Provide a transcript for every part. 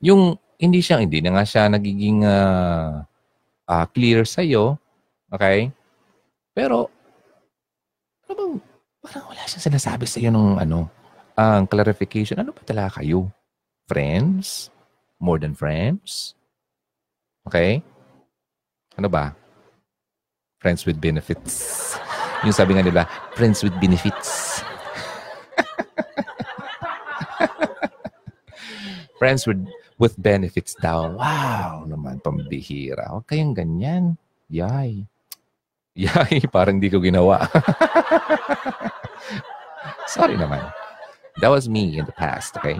yung hindi siya, hindi na nga siya nagiging uh, uh, clear sa'yo. Okay? Pero, ano bang, parang wala siyang sinasabi sa'yo nung ano, ang uh, clarification. Ano ba talaga kayo? Friends? More than friends? Okay? Ano ba? Friends with benefits. Yung sabi nga nila, friends with benefits. friends with with benefits daw. Wow naman, pambihira. Huwag kayong ganyan. Yay. Yay, parang di ko ginawa. Sorry naman. That was me in the past, okay?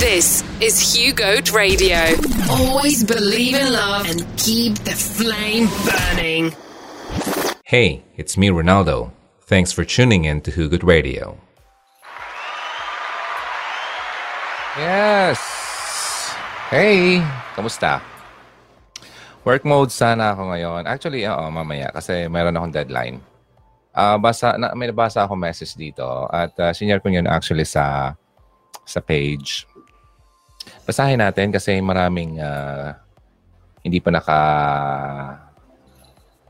This is Hugo Radio. Always believe in love and keep the flame burning. Hey, it's me, Ronaldo. Thanks for tuning in to Hugo Radio. Yes! Hey! Kamusta? Work mode sana ako ngayon. Actually, oo, mamaya kasi meron akong deadline. Uh, basa, na, may nabasa ako message dito at uh, sinare ko yun actually sa sa page. Basahin natin kasi maraming uh, hindi pa naka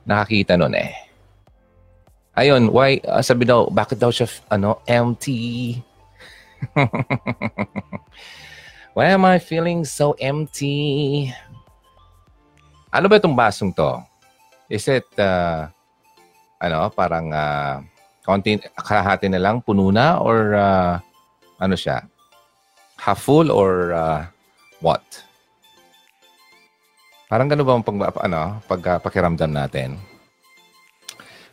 nakakita nun eh. Ayun, why, uh, sabi daw, bakit daw siya, ano, empty? Why am I feeling so empty? Ano ba itong basong to? Is it, uh, ano, parang uh, konti, kahati na lang, puno na? Or uh, ano siya? Half full or uh, what? Parang gano'n ba ang pag, ano, pag, uh, pakiramdam natin?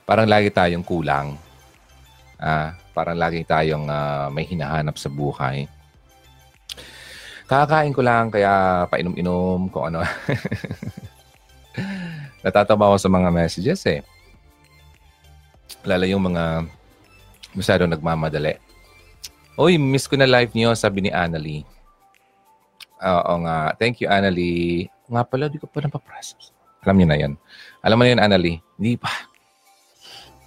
Parang lagi tayong kulang. Ah, parang lagi tayong uh, may hinahanap sa buhay. Kakain ko lang, kaya painom-inom, kung ano. Natatawa ako sa mga messages eh. Lalo yung mga masyado nagmamadali. Uy, miss ko na live niyo, sabi ni Annalie. Oo nga. Thank you, Annalie. Nga pala, di ko pa napaprocess. Alam niyo na yan. Alam mo na yun, Annalie. Hindi pa.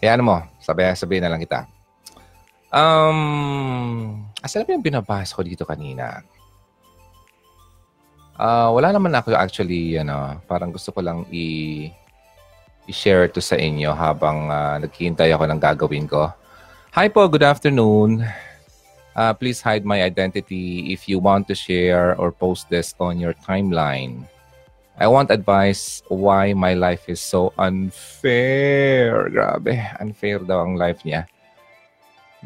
Kaya ano mo, sabi, sabihin na lang kita. Um, asan na yung binabasa ko dito kanina? Uh, wala naman ako actually, ano, parang gusto ko lang i- i-share to sa inyo habang uh, naghihintay ako ng gagawin ko. Hi po, good afternoon. Uh, please hide my identity if you want to share or post this on your timeline. I want advice why my life is so unfair. Grabe, unfair daw ang life niya.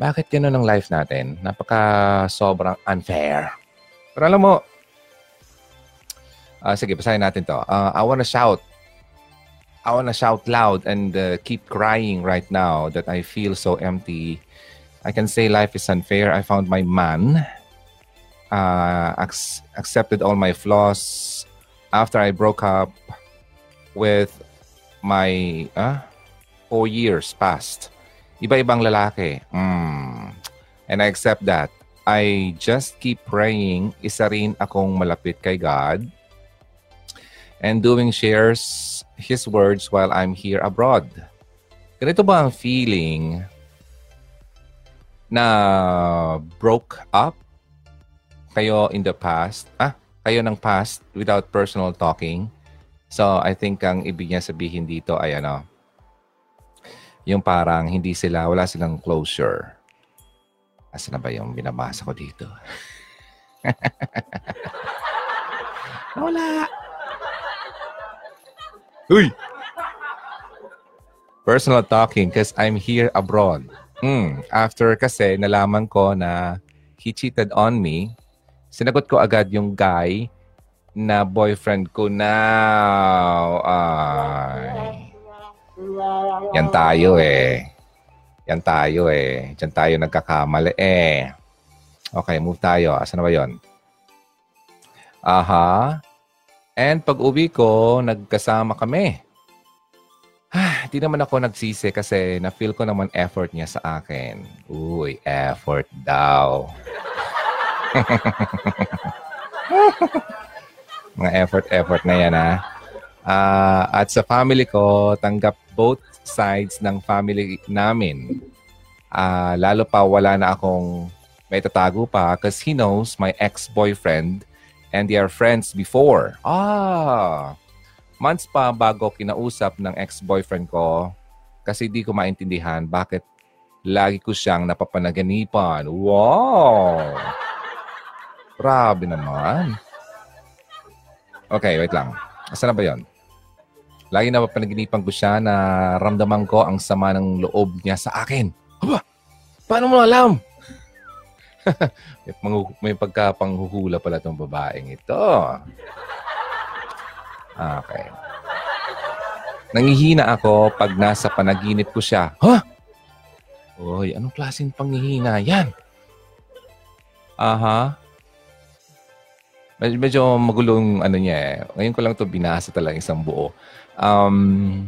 Bakit ganun ang life natin? Napaka sobrang unfair. Pero alam mo, Uh, sige, basahin natin to. Uh, I wanna shout. I wanna shout loud and uh, keep crying right now that I feel so empty. I can say life is unfair. I found my man. Uh, ac- accepted all my flaws after I broke up with my uh, four years past. Iba-ibang lalaki. Mm. And I accept that. I just keep praying. Isa rin akong malapit kay God and doing shares His words while I'm here abroad. Ganito ba ang feeling na broke up kayo in the past? Ah, kayo ng past without personal talking? So, I think ang ibig niya sabihin dito ay ano, yung parang hindi sila, wala silang closure. Asa na ba yung binabasa ko dito? wala. Uy! Personal talking because I'm here abroad. Mm, after kasi nalaman ko na he cheated on me, sinagot ko agad yung guy na boyfriend ko now. Ay. Yan tayo eh. Yan tayo eh. Diyan tayo nagkakamali eh. Okay, move tayo. Asa na ba yon? Aha. And pag uwi ko, nagkasama kami. Ah, di naman ako nagsisi kasi na-feel ko naman effort niya sa akin. Uy, effort daw. Mga effort-effort na yan, ha? Uh, at sa family ko, tanggap both sides ng family namin. Uh, lalo pa wala na akong may tatago pa because he knows my ex-boyfriend and they are friends before. Ah, months pa bago kinausap ng ex-boyfriend ko kasi di ko maintindihan bakit lagi ko siyang napapanaganipan. Wow! Grabe naman. Okay, wait lang. Asa na ba yon? Lagi na papanaginipan ko siya na ramdaman ko ang sama ng loob niya sa akin. Aba, paano mo alam? may, pang- may pagkapanghuhula pala itong babaeng ito. Okay. Nangihina ako pag nasa panaginip ko siya. Ha? Hoy, anong klaseng panghihina yan? Aha. Medyo, medyo magulong ano niya eh. Ngayon ko lang to binasa talaga isang buo. Um,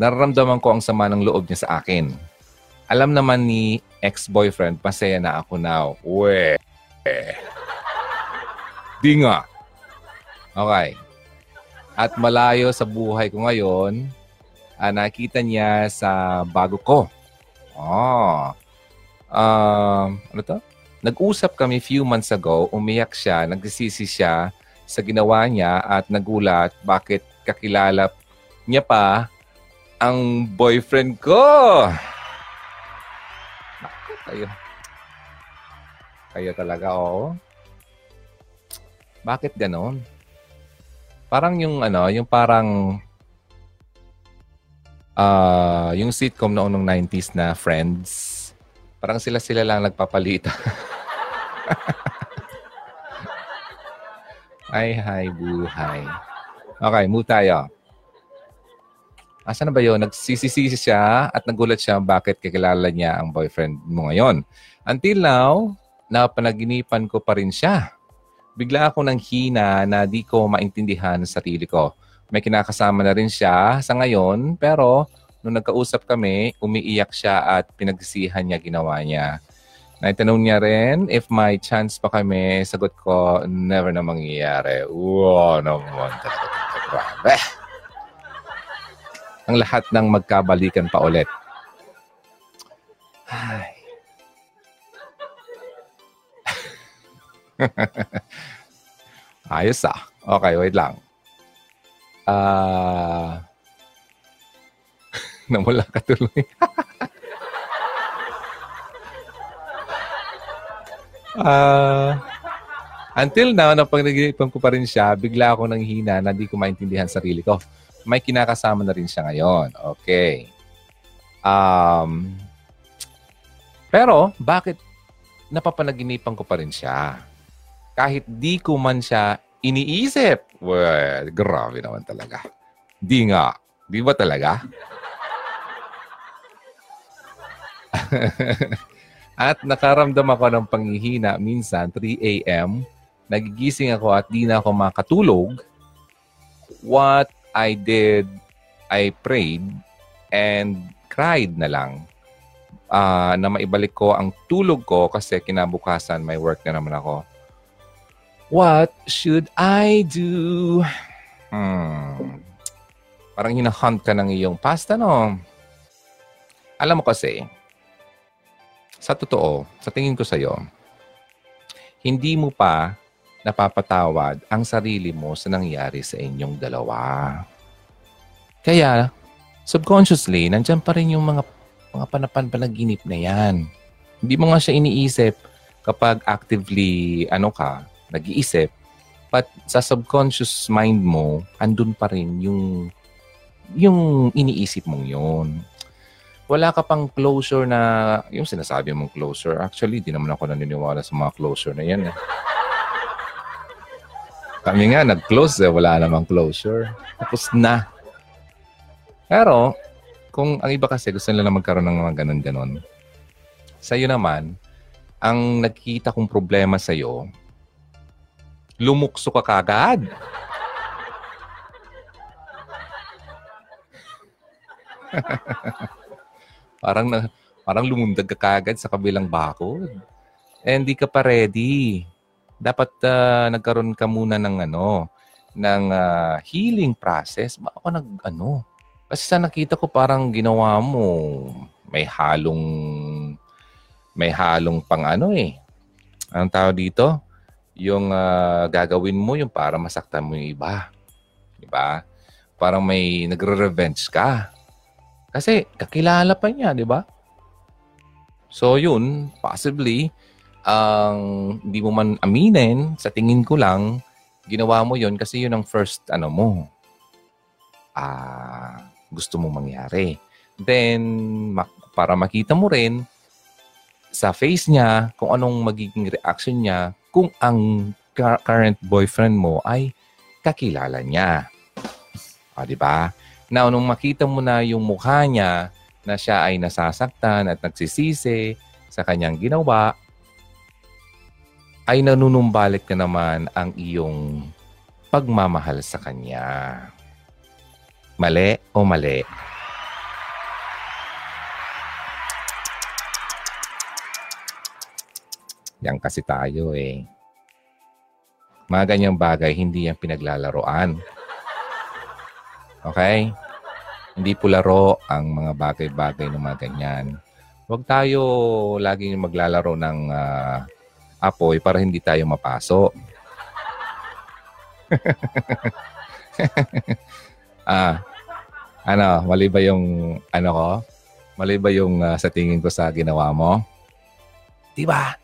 nararamdaman ko ang sama ng loob niya sa akin. Alam naman ni ex-boyfriend, masaya na ako now. We. Di nga. Okay. At malayo sa buhay ko ngayon, ah, nakita niya sa bago ko. Oh. Um, ano to? Nag-usap kami few months ago, umiyak siya, nagsisisi siya sa ginawa niya at nagulat bakit kakilala niya pa ang boyfriend ko. Kayo. Kayo talaga, oo. Bakit ganon? Parang yung ano, yung parang ah yung sitcom noong nung 90s na Friends. Parang sila-sila lang nagpapalita. ay, hi, buhay. Okay, move tayo. Asa na ba yun? Nagsisisi siya at nagulat siya bakit kakilala niya ang boyfriend mo ngayon. Until now, napanaginipan ko pa rin siya. Bigla ako nang hina na di ko maintindihan sa sarili ko. May kinakasama na rin siya sa ngayon pero nung nagkausap kami, umiiyak siya at pinagsisihan niya ginawa niya. Naitanong niya rin if may chance pa kami. Sagot ko, never na mangyayari. Wow naman talaga. Grabe. Ang lahat ng magkabalikan pa ulit. Ay. Ayos ah. Okay, wait lang. Ah... namula ka tuloy. Ah... until now, napagnaginipan ko pa rin siya, bigla ako nang hina na di ko maintindihan sarili ko. May kinakasama na rin siya ngayon. Okay. Um, pero, bakit napapanaginipan ko pa rin siya? Kahit di ko man siya iniisip. Well, grabe naman talaga. Di nga. Di ba talaga? at nakaramdam ako ng panghihina minsan 3 a.m. Nagigising ako at di na ako makatulog. What I did, I prayed and cried na lang ah, na maibalik ko ang tulog ko kasi kinabukasan may work na naman ako. What should I do? Hmm. Parang hinahunt ka ng iyong pasta, no? Alam mo kasi, sa totoo, sa tingin ko sa'yo, hindi mo pa napapatawad ang sarili mo sa nangyari sa inyong dalawa. Kaya, subconsciously, nandyan pa rin yung mga, mga panapan panaginip na yan. Hindi mo nga siya iniisip kapag actively, ano ka, nag-iisip. But sa subconscious mind mo, andun pa rin yung, yung iniisip mong yun wala ka pang closure na, yung sinasabi mong closure, actually, di naman ako naniniwala sa mga closure na yan. Eh. Kami nga, nag-close eh, wala namang closure. Tapos na. Pero, kung ang iba kasi gusto nila na magkaroon ng mga ganun-ganon, sa'yo naman, ang nakikita kong problema sa'yo, lumukso ka kagad. Parang na, parang lumundag ka kagad sa kabilang bakod. Eh, hindi ka pa ready. Dapat ah, nagkaroon ka muna ng ano, ng ah, healing process. Ba ako nag ano? Kasi sa nakita ko parang ginawa mo may halong may halong pang ano eh. Anong tawag dito? yung uh, gagawin mo yung para masaktan mo yung iba. Di ba? Parang may nagre-revenge ka. Kasi kakilala pa niya, di ba? So yun, possibly, ang um, hindi mo man aminin, sa tingin ko lang, ginawa mo yon kasi yun ang first ano mo. Ah, gusto mo mangyari. Then, para makita mo rin sa face niya kung anong magiging reaction niya kung ang current boyfriend mo ay kakilala niya. O, di ba? Now, nung makita mo na yung mukha niya na siya ay nasasaktan at nagsisisi sa kanyang ginawa, ay nanunumbalik na naman ang iyong pagmamahal sa kanya. Mali o mali? Yan kasi tayo eh. Mga ganyang bagay, hindi yan pinaglalaroan. Okay? Hindi po laro ang mga bagay-bagay ng mga ganyan. Huwag tayo laging maglalaro ng uh, apoy para hindi tayo mapaso. ah, ano, mali ba yung ano ko? Mali ba yung uh, sa tingin ko sa ginawa mo? 'Di ba?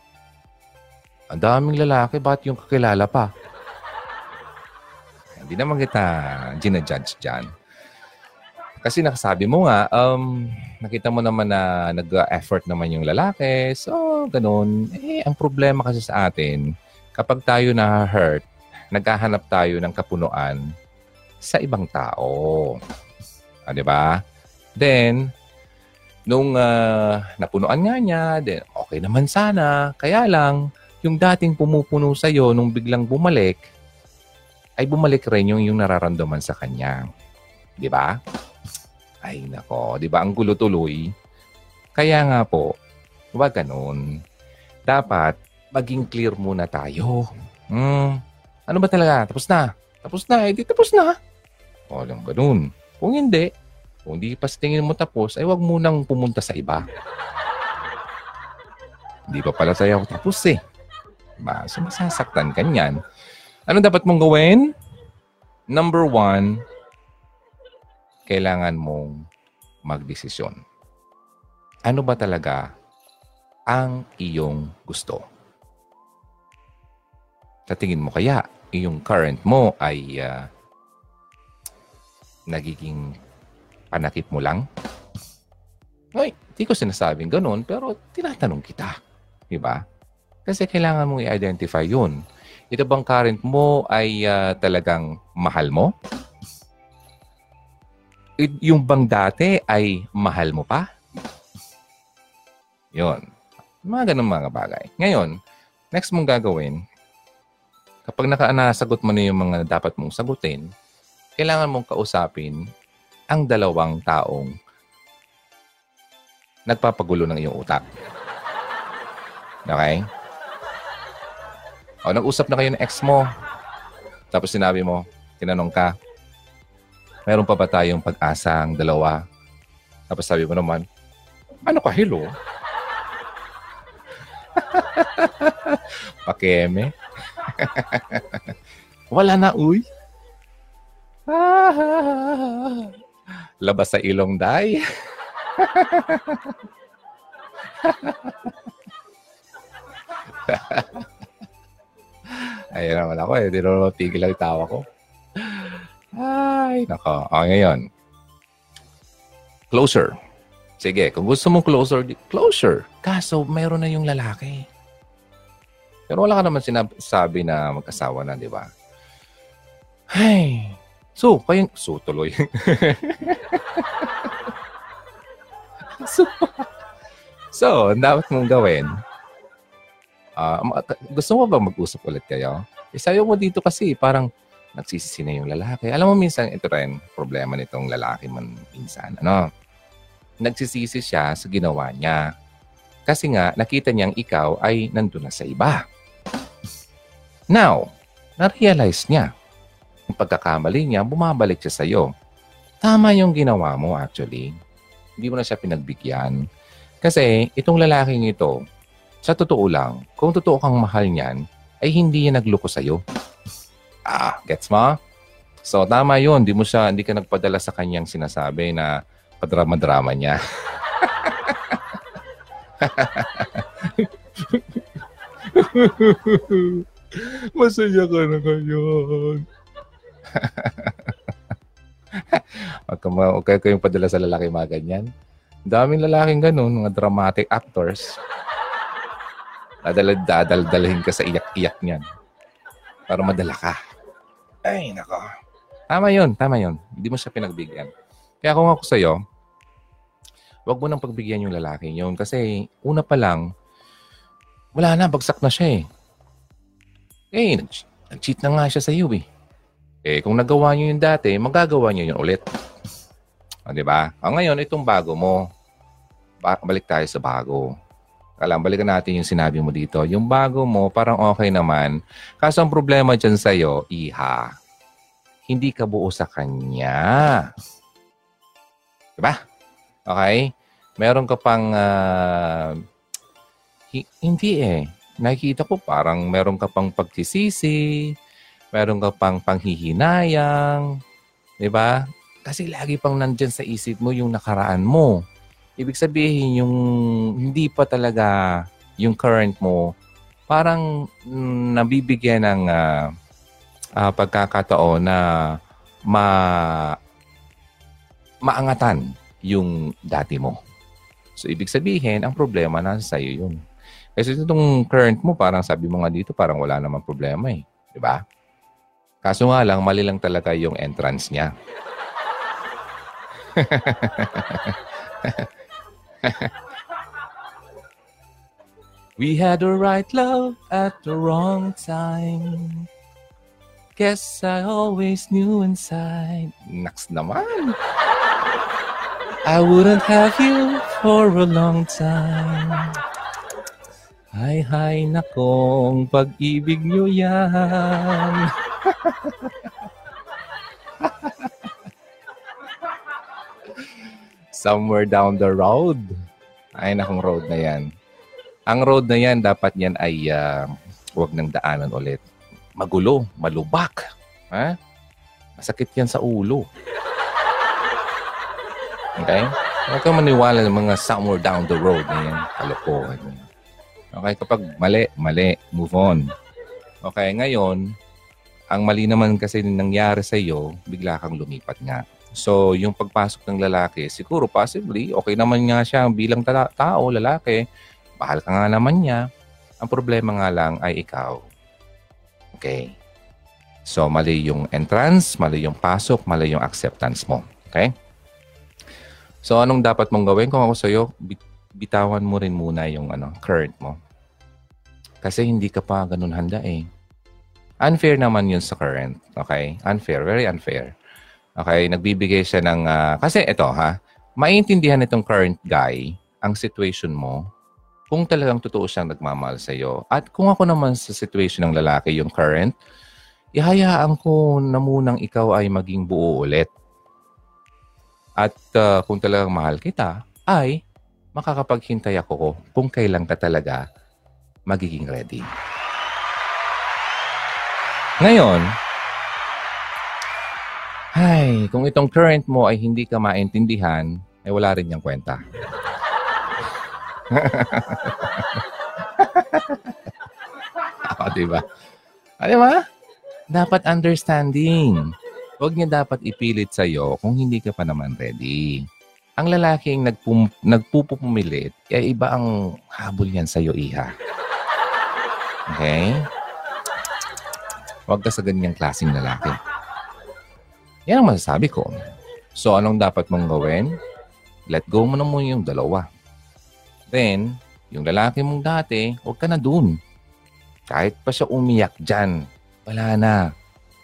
Ang daming lalaki, bakit yung kakilala pa? Hindi naman kita ginajudge dyan. Kasi nakasabi mo nga, um, nakita mo naman na nag-effort naman yung lalaki. So, ganun. Eh, ang problema kasi sa atin, kapag tayo na-hurt, naghahanap tayo ng kapunuan sa ibang tao. Ah, di ba? Then, nung uh, napunuan nga niya, then okay naman sana. Kaya lang, yung dating pumupuno sa iyo nung biglang bumalik, ay bumalik rin yung, yung nararamdaman sa kanya. Di ba? Ay nako, di ba? Ang gulo tuloy. Kaya nga po, wag ganun. Dapat maging clear muna tayo. Hmm, ano ba talaga? Tapos na. Tapos na. Eh, di tapos na. O, lang ganun. Kung hindi, kung hindi pa tingin mo tapos, ay wag munang pumunta sa iba. Hindi pa pala tayo tapos eh ba? So, masasaktan ka niyan. Ano dapat mong gawin? Number one, kailangan mong magdesisyon. Ano ba talaga ang iyong gusto? Sa tingin mo kaya, iyong current mo ay uh, nagiging panakip mo lang? Ay, hindi ko sinasabing ganun, pero tinatanong kita. Di ba? Kasi kailangan mong i-identify yun. Ito bang current mo ay uh, talagang mahal mo? Yung bang dati ay mahal mo pa? Yun. Mga ganun mga bagay. Ngayon, next mong gagawin, kapag naka nasagot mo na yung mga dapat mong sagutin, kailangan mong kausapin ang dalawang taong nagpapagulo ng iyong utak. Okay? O, nag-usap na kayo ng ex mo. Tapos sinabi mo, tinanong ka, meron pa ba tayong pag-asa ang dalawa? Tapos sabi mo naman, ano ka, hello? Pakeme. Wala na, uy. Labas sa ilong day. Ayun naman ako eh. Hindi naman mapigil ang tawa ko. Ay, nako. O, ngayon. Closer. Sige, kung gusto mong closer, closer. Kaso, mayroon na yung lalaki. Pero wala ka naman sinasabi na mag-asawa na, di ba? Ay. So, kayong... So, tuloy. so, so, dapat mong gawin, Uh, gusto mo ba mag-usap ulit kayo? Isayo mo dito kasi parang nagsisisi na yung lalaki. Alam mo minsan ito rin problema nitong lalaki man minsan. Ano? Nagsisisi siya sa ginawa niya. Kasi nga nakita niyang ikaw ay nandun na sa iba. Now, na-realize niya yung pagkakamali niya, bumabalik siya sa iyo. Tama yung ginawa mo actually. Hindi mo na siya pinagbigyan. Kasi itong lalaking ito, sa totoo lang, kung totoo kang mahal niyan, ay hindi niya nagloko sa'yo. Ah, gets mo? So, tama yun. Hindi mo siya, hindi ka nagpadala sa kanyang sinasabi na padrama-drama niya. Masaya ka na ngayon. Huwag ka, huwag kayo kayong padala sa lalaki mga ganyan. Daming lalaking ganun, mga dramatic actors. Dadal dadaldalhin ka sa iyak-iyak niyan. Para madala ka. Ay, nako. Tama yun, tama yun. Hindi mo siya pinagbigyan. Kaya kung ako sa'yo, wag mo nang pagbigyan yung lalaki yun. Kasi una pa lang, wala na, bagsak na siya eh. Eh, nag-cheat na nga siya sa iyo eh. Eh, kung nagawa niyo yung dati, magagawa niyo yun ulit. O, di ba? O, ngayon, itong bago mo. Ba- balik tayo sa bago. Alam, balikan natin yung sinabi mo dito. Yung bago mo, parang okay naman. Kaso ang problema dyan sa'yo, iha, hindi ka buo sa kanya. Diba? Okay? Meron ka pang, uh, hi- hindi eh. Nakikita ko parang meron ka pang pagsisisi, meron ka pang panghihinayang, di ba? Kasi lagi pang nandyan sa isip mo yung nakaraan mo. Ibig sabihin, yung hindi pa talaga yung current mo, parang mm, nabibigyan ng uh, uh, pagkakataon na ma maangatan yung dati mo. So, ibig sabihin, ang problema nasa sa'yo yun. Kasi itong current mo, parang sabi mo nga dito, parang wala namang problema eh. Ba? Kaso nga lang, mali lang talaga yung entrance niya. We had the right love at the wrong time. Guess I always knew inside. Naks naman. I wouldn't have you for a long time. Hay, hay, nakong pag-ibig nyo yan. Somewhere down the road. Ay, nakong road na yan. Ang road na yan, dapat yan ay uh, huwag nang daanan ulit. Magulo, malubak. Ha? Masakit yan sa ulo. Okay? Huwag kang maniwala ng mga somewhere down the road na yan. Kalokohan. Okay? Kapag mali, mali. Move on. Okay? Ngayon, ang mali naman kasi nangyari sa iyo, bigla kang lumipat nga. So, yung pagpasok ng lalaki, siguro possibly, okay naman nga siya bilang ta- tao, lalaki. Mahal ka nga naman niya. Ang problema nga lang ay ikaw. Okay? So, mali yung entrance, mali yung pasok, mali yung acceptance mo. Okay? So, anong dapat mong gawin? Kung ako sa'yo, bitawan mo rin muna yung ano, current mo. Kasi hindi ka pa ganun handa eh. Unfair naman yun sa current. Okay? Unfair. Very unfair. Okay? Nagbibigay siya ng... Uh, kasi ito ha, maintindihan itong current guy ang situation mo kung talagang totoo siyang nagmamahal sa iyo. At kung ako naman sa situation ng lalaki, yung current, ihayaan ko na munang ikaw ay maging buo ulit. At uh, kung talagang mahal kita, ay makakapaghintay ako kung kailan ka talaga magiging ready. Ngayon, ay, kung itong current mo ay hindi ka maintindihan, ay wala rin niyang kwenta. o, oh, diba? O, diba? Dapat understanding. Huwag niya dapat ipilit sa'yo kung hindi ka pa naman ready. Ang lalaking nagpum- nagpupumilit, ay iba ang habol yan sa'yo, iha. Okay? Huwag ka sa ganyang klaseng lalaki. Yan ang masasabi ko. So, anong dapat mong gawin? Let go mo na mo yung dalawa. Then, yung lalaki mong dati, huwag ka na dun. Kahit pa siya umiyak dyan, wala na.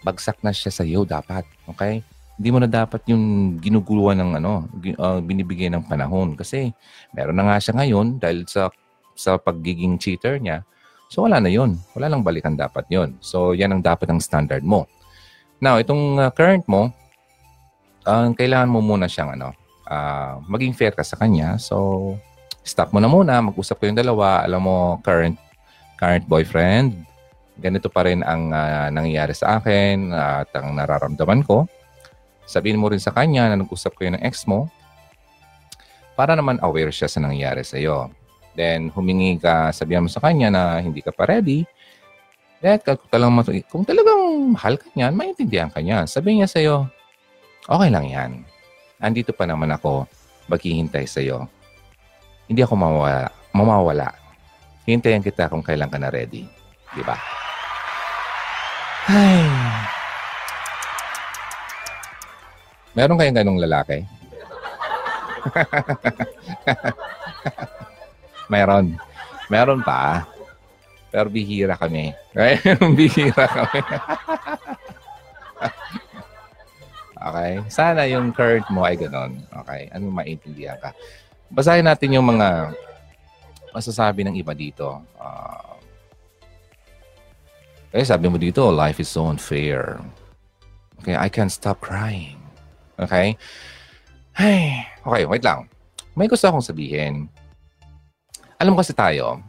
Bagsak na siya sa iyo dapat. Okay? Hindi mo na dapat yung ginuguluhan ng ano, uh, binibigay ng panahon. Kasi meron na nga siya ngayon dahil sa sa pagiging cheater niya, So wala na yun. Wala lang balikan dapat yun. So yan ang dapat ang standard mo. Now, itong uh, current mo, uh, kailangan mo muna siyang ano, uh, maging fair ka sa kanya. So, stop mo na muna. Mag-usap kayong dalawa. Alam mo, current current boyfriend, ganito pa rin ang uh, nangyayari sa akin at ang nararamdaman ko. Sabihin mo rin sa kanya na nag-usap kayo ng ex mo para naman aware siya sa nangyayari sa iyo. Then, humingi ka, sabihan mo sa kanya na hindi ka pa ready. Then, ka lang kung talagang mahal ka niyan, maintindihan ka niyan. Sabihin niya sa iyo, okay lang yan. Andito pa naman ako, maghihintay sa iyo. Hindi ako mawawala. mamawala. Hintayin kita kung kailan ka na ready. Di ba? Ay. Meron kayong ganong lalaki? Meron. Meron pa. Pero bihira kami. Bihira kami. okay? Sana yung current mo ay ganon. Okay? Ano maintindihan ka? Basahin natin yung mga masasabi ng iba dito. Uh, eh, sabi mo dito, life is so unfair. Okay, I can't stop crying. Okay? Ay, okay, wait lang. May gusto akong sabihin. Alam kasi tayo,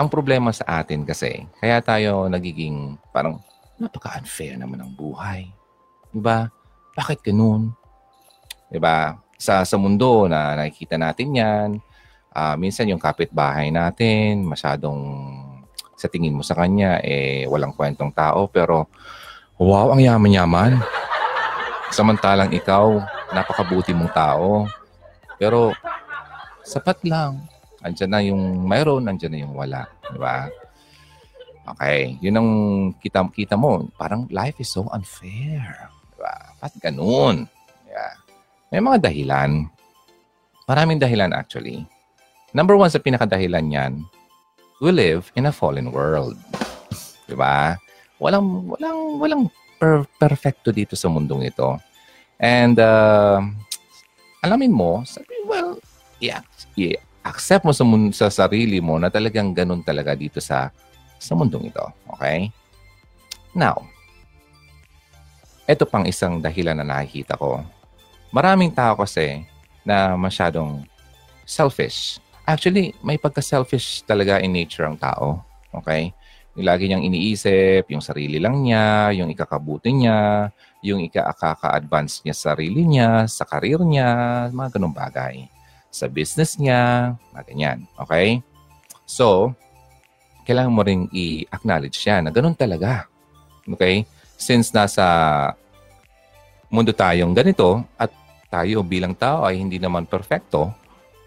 ang problema sa atin kasi, kaya tayo nagiging parang napaka-unfair naman ng buhay. Diba? Bakit ganun? Diba? Sa, sa mundo na nakikita natin yan, uh, minsan yung kapitbahay natin, masyadong sa tingin mo sa kanya, eh, walang kwentong tao. Pero, wow, ang yaman-yaman. Samantalang ikaw, napakabuti mong tao. Pero, sapat lang. Andiyan na yung mayroon, andiyan na yung wala. Di ba? Okay. Yun ang kita, kita mo. Parang life is so unfair. Di ba? Ba't ganun? Yeah. May mga dahilan. Maraming dahilan actually. Number one sa pinakadahilan niyan, we live in a fallen world. 'Di ba? Walang walang walang per- perfecto dito sa mundong ito. And uh, alamin mo, sabi, well, yeah, yeah, accept mo sa, sa sarili mo na talagang ganun talaga dito sa sa mundong ito. Okay? Now, ito pang isang dahilan na nakikita ko. Maraming tao kasi na masyadong selfish Actually, may pagka-selfish talaga in nature ang tao. Okay? Lagi niyang iniisip, yung sarili lang niya, yung ikakabuti niya, yung ikaka-advance niya sa sarili niya, sa karir niya, mga ganun bagay. Sa business niya, mga ganyan. Okay? So, kailangan mo ring i-acknowledge siya na ganun talaga. Okay? Since nasa mundo tayong ganito at tayo bilang tao ay hindi naman perfecto,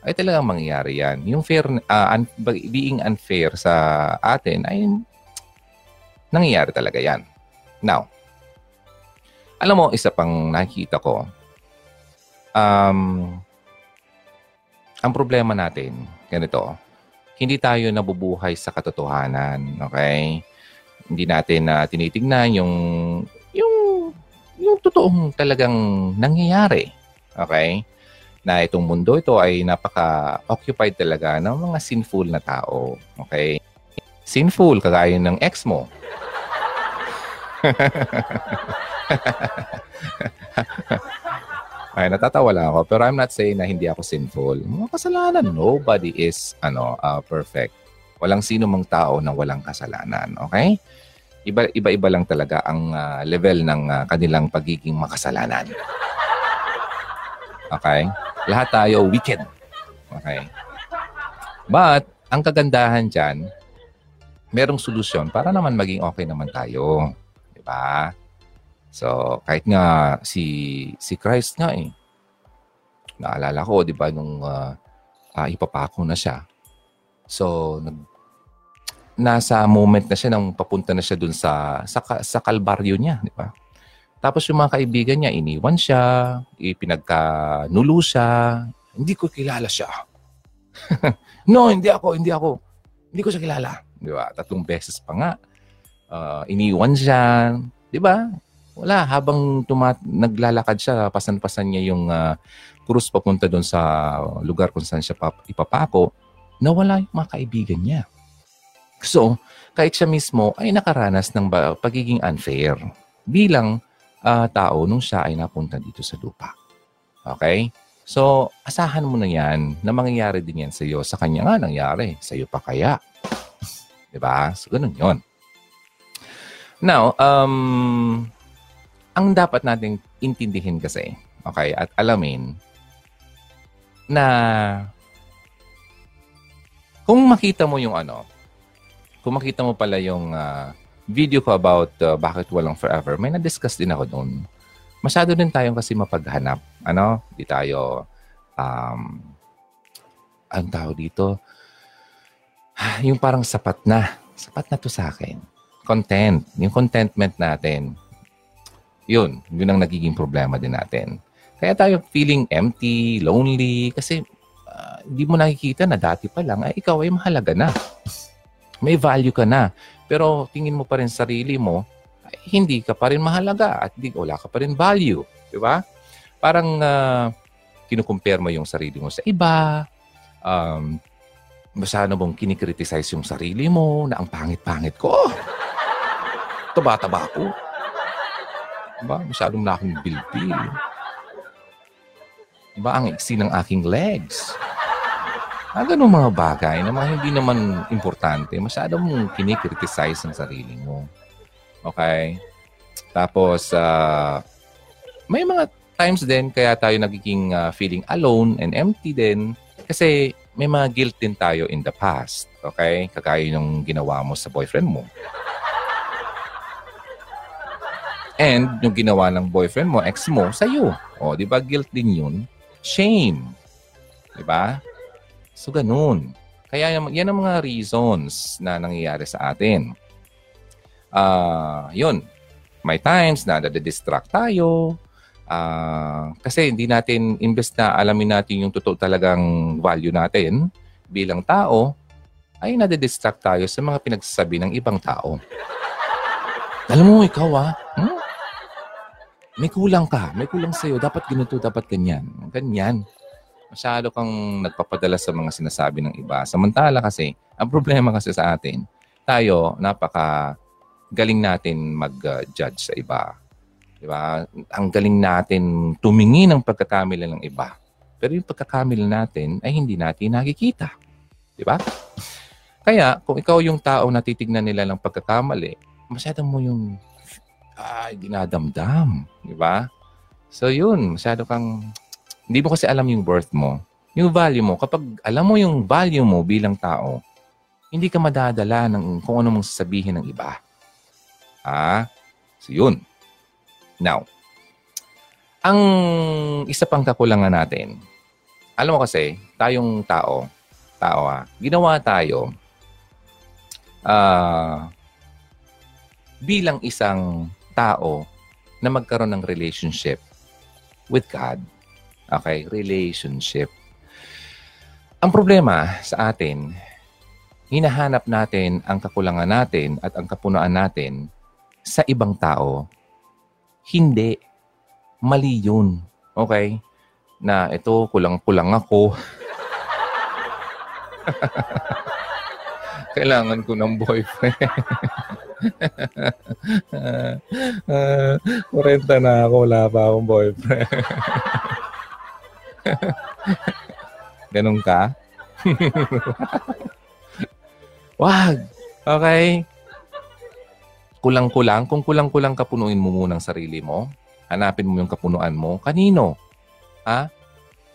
ay talagang mangyayari yan. Yung fair, uh, un, being unfair sa atin ay nangyayari talaga yan. Now, alam mo, isa pang nakikita ko, um, ang problema natin, ganito, hindi tayo nabubuhay sa katotohanan, okay? Hindi natin na uh, tinitingnan yung yung yung totoong talagang nangyayari, okay? na itong mundo ito ay napaka-occupied talaga ng mga sinful na tao. Okay? Sinful, kagaya ng ex mo. ay, natatawa lang ako. Pero I'm not saying na hindi ako sinful. Mga kasalanan, nobody is ano uh, perfect. Walang sino mang tao na walang kasalanan. Okay? Iba, iba-iba lang talaga ang uh, level ng uh, kanilang pagiging makasalanan. Okay? Lahat tayo wicked. Okay. But, ang kagandahan dyan, merong solusyon para naman maging okay naman tayo. Di ba? So, kahit nga si si Christ nga eh. Naalala ko, di ba, nung uh, uh, ipapako na siya. So, nag, nasa moment na siya nang papunta na siya dun sa sa, sa kalbaryo niya, di ba? Tapos yung mga kaibigan niya, iniwan siya, ipinagkanulo siya. Hindi ko kilala siya. no, hindi ako, hindi ako. Hindi ko siya kilala. Di ba? Tatlong beses pa nga. Uh, iniwan siya. Di ba? Wala. Habang tumat naglalakad siya, pasan-pasan niya yung uh, krus papunta doon sa lugar kung saan siya pap- ipapako, nawala yung mga kaibigan niya. So, kahit siya mismo ay nakaranas ng pagiging unfair bilang uh, tao nung siya ay napunta dito sa lupa. Okay? So, asahan mo na yan na mangyayari din yan sa iyo. Sa kanya nga nangyari. Sa iyo pa kaya. Ba? So, ganun yon. Now, um, ang dapat nating intindihin kasi, okay, at alamin, na kung makita mo yung ano, kung makita mo pala yung uh, video ko about uh, bakit walang forever, may na-discuss din ako doon. Masyado din tayong kasi mapaghanap. Ano? Di tayo, um, ang tao dito, yung parang sapat na. Sapat na to sa akin. Content. Yung contentment natin. Yun. Yun ang nagiging problema din natin. Kaya tayo feeling empty, lonely, kasi uh, hindi mo nakikita na dati pa lang, ay ikaw ay mahalaga na may value ka na. Pero tingin mo pa rin sarili mo, ay, hindi ka pa rin mahalaga at di, wala ka pa rin value. Di ba? Parang uh, kinukumpare mo yung sarili mo sa iba. Um, masyado mong kinikriticize yung sarili mo na ang pangit-pangit ko. Taba-taba ko. Diba? Masyadong na akong bilbil. Diba? Ang iksi ng aking legs. Ah, ganun mga bagay na mga hindi naman importante. Masyado mong kinikriticize ang sarili mo. Okay? Tapos, uh, may mga times din kaya tayo nagiging uh, feeling alone and empty din kasi may mga guilt din tayo in the past. Okay? Kagaya yung ginawa mo sa boyfriend mo. And yung ginawa ng boyfriend mo, ex mo, sa'yo. O, di ba guilt din yun? Shame. Di ba? So, ganun. Kaya yan ang mga reasons na nangyayari sa atin. Uh, yun. May times na nade-distract tayo. Uh, kasi hindi natin, imbes na alamin natin yung totoo talagang value natin bilang tao, ay nade-distract tayo sa mga pinagsasabi ng ibang tao. Alam mo, ikaw ah, hmm? May kulang ka, may kulang sa'yo, dapat ganito, dapat ganyan. Ganyan masyado kang nagpapadala sa mga sinasabi ng iba. Samantala kasi, ang problema kasi sa atin, tayo, napaka galing natin mag-judge sa iba. Di ba? Ang galing natin tumingin ng pagkakamila ng iba. Pero yung pagkakamila natin ay hindi natin nakikita. Di ba? Kaya, kung ikaw yung tao na titignan nila ng pagkakamali, masyado mo yung ay, dinadamdam. Di ba? So yun, masyado kang hindi mo kasi alam yung worth mo. Yung value mo. Kapag alam mo yung value mo bilang tao, hindi ka madadala ng kung ano mong sasabihin ng iba. Ah, so yun. Now, ang isa pang kakulangan natin, alam mo kasi, tayong tao, tao ah, ginawa tayo uh, bilang isang tao na magkaroon ng relationship with God. Okay, relationship. Ang problema sa atin, hinahanap natin ang kakulangan natin at ang kapunaan natin sa ibang tao. Hindi. Mali yun. Okay? Na ito, kulang-kulang ako. Kailangan ko ng boyfriend. uh, 40 na ako, wala pa akong boyfriend. Ganun ka? Wag. Okay? Kulang-kulang. Kung kulang-kulang kapunuin mo muna ang sarili mo, hanapin mo yung kapunuan mo. Kanino? Ha?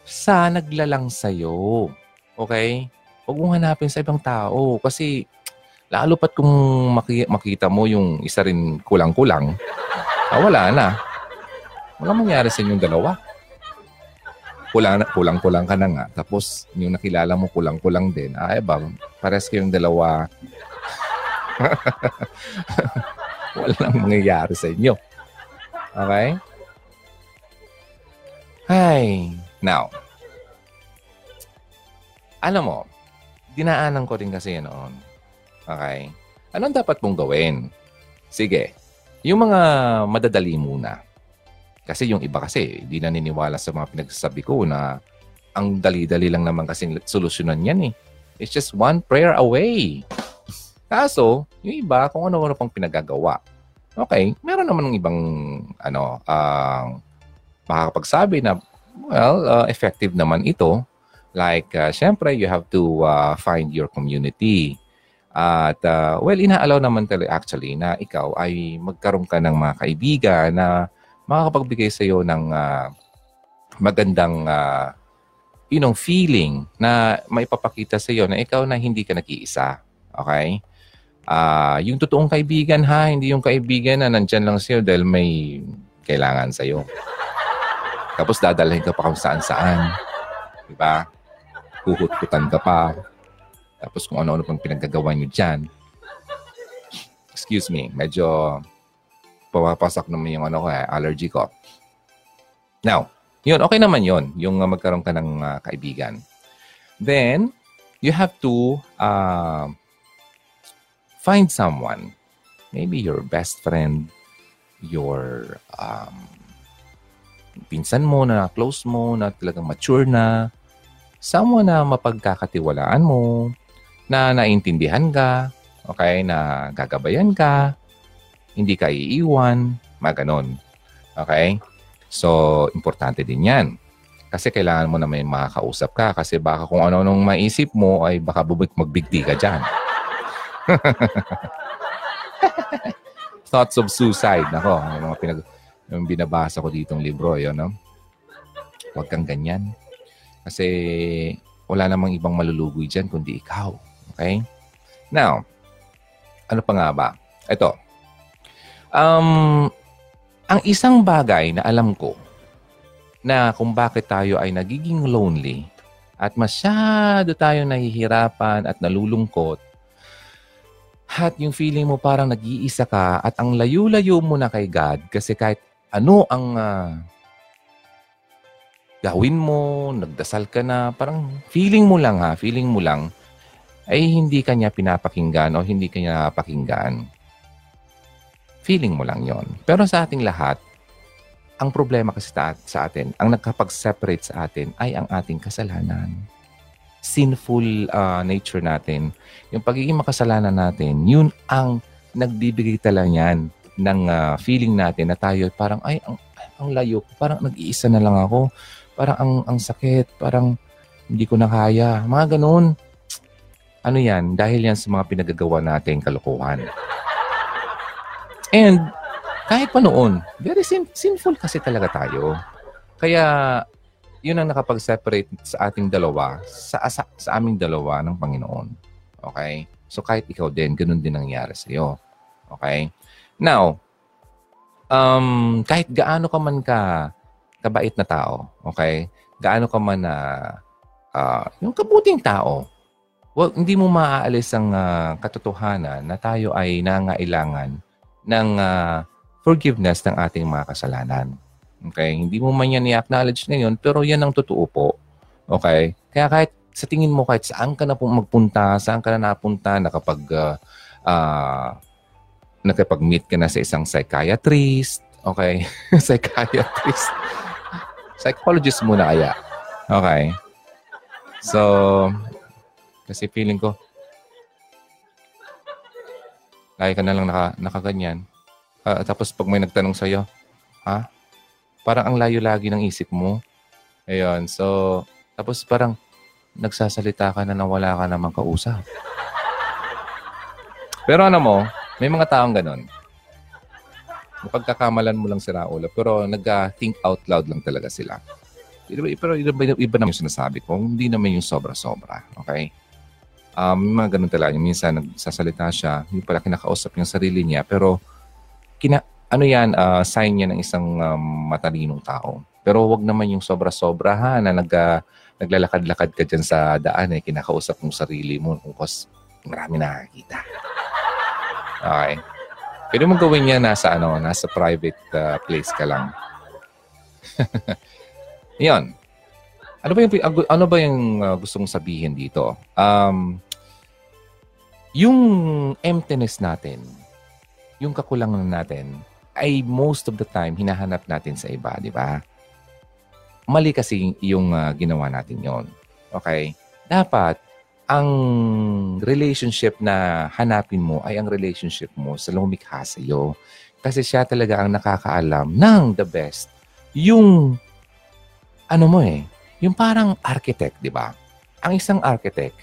Sa naglalang sa'yo. Okay? Huwag mong hanapin sa ibang tao. Kasi lalo pat kung makita mo yung isa rin kulang-kulang, ah, wala na. Wala mangyari sa inyong dalawa kulang, kulang-kulang ka na nga. Tapos, yung nakilala mo, kulang-kulang din. Ay, ba, pares kayong dalawa. Walang mangyayari sa inyo. Okay? Hi. Now, alam mo, dinaanan ko rin kasi noon. Okay? Anong dapat mong gawin? Sige, yung mga madadali muna. Kasi yung iba kasi, hindi naniniwala sa mga pinagsasabi ko na ang dali-dali lang naman kasi solusyonan yan eh. It's just one prayer away. Kaso, yung iba, kung ano-ano pang pinagagawa. Okay, meron naman ng ibang ano, uh, makakapagsabi na, well, uh, effective naman ito. Like, uh, syempre, you have to uh, find your community. At, uh, well, inaalaw naman talaga actually na ikaw ay magkaroon ka ng mga kaibigan na makakapagbigay sa iyo ng uh, magandang uh, you feeling na maipapakita sa iyo na ikaw na hindi ka nag-iisa. Okay? Uh, yung totoong kaibigan ha, hindi yung kaibigan na nandyan lang sa'yo dahil may kailangan sa'yo. Tapos dadalhin ka pa kung saan-saan. Diba? Huhut-hutan ka pa. Tapos kung ano-ano pang pinagagawa nyo dyan. Excuse me, medyo pumapasok naman yung ano ko, eh, allergy ko. Now, yun, okay naman yun, yung magkaroon ka ng uh, kaibigan. Then, you have to uh, find someone. Maybe your best friend, your um, pinsan mo na close mo, na talagang mature na, someone na mapagkakatiwalaan mo, na naintindihan ka, okay, na gagabayan ka, hindi ka iiwan, mga ganon. Okay? So, importante din yan. Kasi kailangan mo na may makakausap ka kasi baka kung ano nung maisip mo ay baka bubik magbigti ka dyan. Thoughts of suicide. Nako, yung mga pinag yung binabasa ko ditong libro, yun, no? Huwag kang ganyan. Kasi wala namang ibang malulugoy dyan kundi ikaw. Okay? Now, ano pa nga ba? Ito. Um, ang isang bagay na alam ko na kung bakit tayo ay nagiging lonely at masyado tayong nahihirapan at nalulungkot at yung feeling mo parang nag-iisa ka at ang layo-layo mo na kay God kasi kahit ano ang uh, gawin mo, nagdasal ka na, parang feeling mo lang ha, feeling mo lang, ay hindi kanya pinapakinggan o hindi kanya napakinggan. Feeling mo lang yon. Pero sa ating lahat, ang problema kasi sa atin, ang nagkapag-separate sa atin ay ang ating kasalanan. Sinful uh, nature natin. Yung pagiging makasalanan natin, yun ang nagbibigay tala niyan ng uh, feeling natin na tayo parang, ay, ang, ang layo, parang nag-iisa na lang ako. Parang ang, ang sakit, parang hindi ko na kaya. Mga ganun. Ano yan? Dahil yan sa mga pinagagawa nating kalokohan. And kahit pa noon, very sin- sinful kasi talaga tayo. Kaya yun ang nakapag-separate sa ating dalawa, sa, sa, sa aming dalawa ng Panginoon. Okay? So kahit ikaw din, ganun din nangyari sa iyo. Okay? Now, um, kahit gaano ka man ka kabait na tao, okay? Gaano ka man na uh, yung kabuting tao, well, hindi mo maaalis ang uh, katotohanan na tayo ay nangailangan ng uh, forgiveness ng ating mga kasalanan. Okay? Hindi mo man yan i-acknowledge ngayon, pero yan ang totoo po. Okay? Kaya kahit sa tingin mo, kahit saan ka na po magpunta, saan ka na napunta, nakapag, uh, uh, nakapag-meet ka na sa isang psychiatrist, okay? psychiatrist. Psychologist muna kaya. Okay? So, kasi feeling ko, Lagi ka na lang naka, nakaganyan. Uh, tapos pag may nagtanong sa'yo, ha? Parang ang layo lagi ng isip mo. Ayun. So, tapos parang nagsasalita ka na nang wala ka namang kausap. Pero ano mo, may mga taong ganun. Napagkakamalan mo lang si Raul, pero nag-think out loud lang talaga sila. Pero iba, iba, iba naman yung sinasabi ko, hindi naman yung sobra-sobra. Okay? Um, mga ganun talaga. Minsan nagsasalita siya, hindi pala kinakausap yung sarili niya, pero kina, ano yan, uh, sign niya ng isang um, matalinong tao. Pero wag naman yung sobra-sobra ha, na nag, uh, naglalakad-lakad ka dyan sa daan eh, kinakausap mong sarili mo kung marami nakakita. Okay. Pwede mong gawin niya nasa, ano, nasa private uh, place ka lang. Yan. Ano ba yung ano ba yung uh, gustong sabihin dito? Um, yung emptiness natin, yung kakulangan natin, ay most of the time hinahanap natin sa iba, di ba? Mali kasi yung uh, ginawa natin yon. Okay? Dapat, ang relationship na hanapin mo ay ang relationship mo sa lumikha sa iyo. Kasi siya talaga ang nakakaalam ng the best. Yung, ano mo eh, yung parang architect, di ba? Ang isang architect,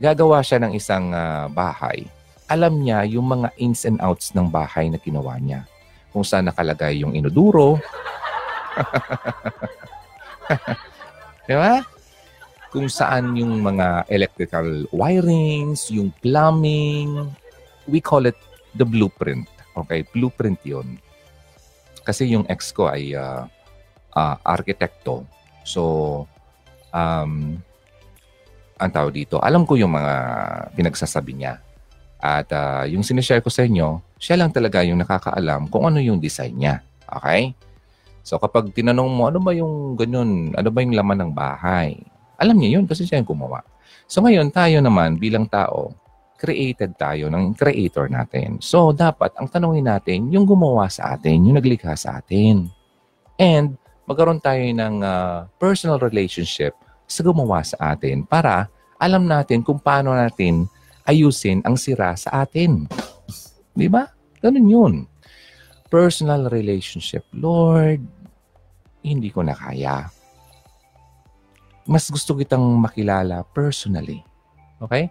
gagawa siya ng isang uh, bahay, alam niya yung mga ins and outs ng bahay na ginawa niya. Kung saan nakalagay yung inoduro. Di ba? Kung saan yung mga electrical wirings, yung plumbing. We call it the blueprint. Okay? Blueprint yon Kasi yung ex ko ay uh, uh, arkitekto. So, um, ang tao dito, alam ko yung mga pinagsasabi niya. At uh, yung sinishare ko sa inyo, siya lang talaga yung nakakaalam kung ano yung design niya. Okay? So kapag tinanong mo, ano ba yung ganyan? Ano ba yung laman ng bahay? Alam niya yun kasi siya yung gumawa. So ngayon, tayo naman bilang tao, created tayo ng creator natin. So dapat, ang tanongin natin, yung gumawa sa atin, yung naglikha sa atin. And magkaroon tayo ng uh, personal relationship sa gumawa sa atin para alam natin kung paano natin ayusin ang sira sa atin. Di ba? Ganun yun. Personal relationship. Lord, hindi ko na kaya. Mas gusto kitang makilala personally. Okay?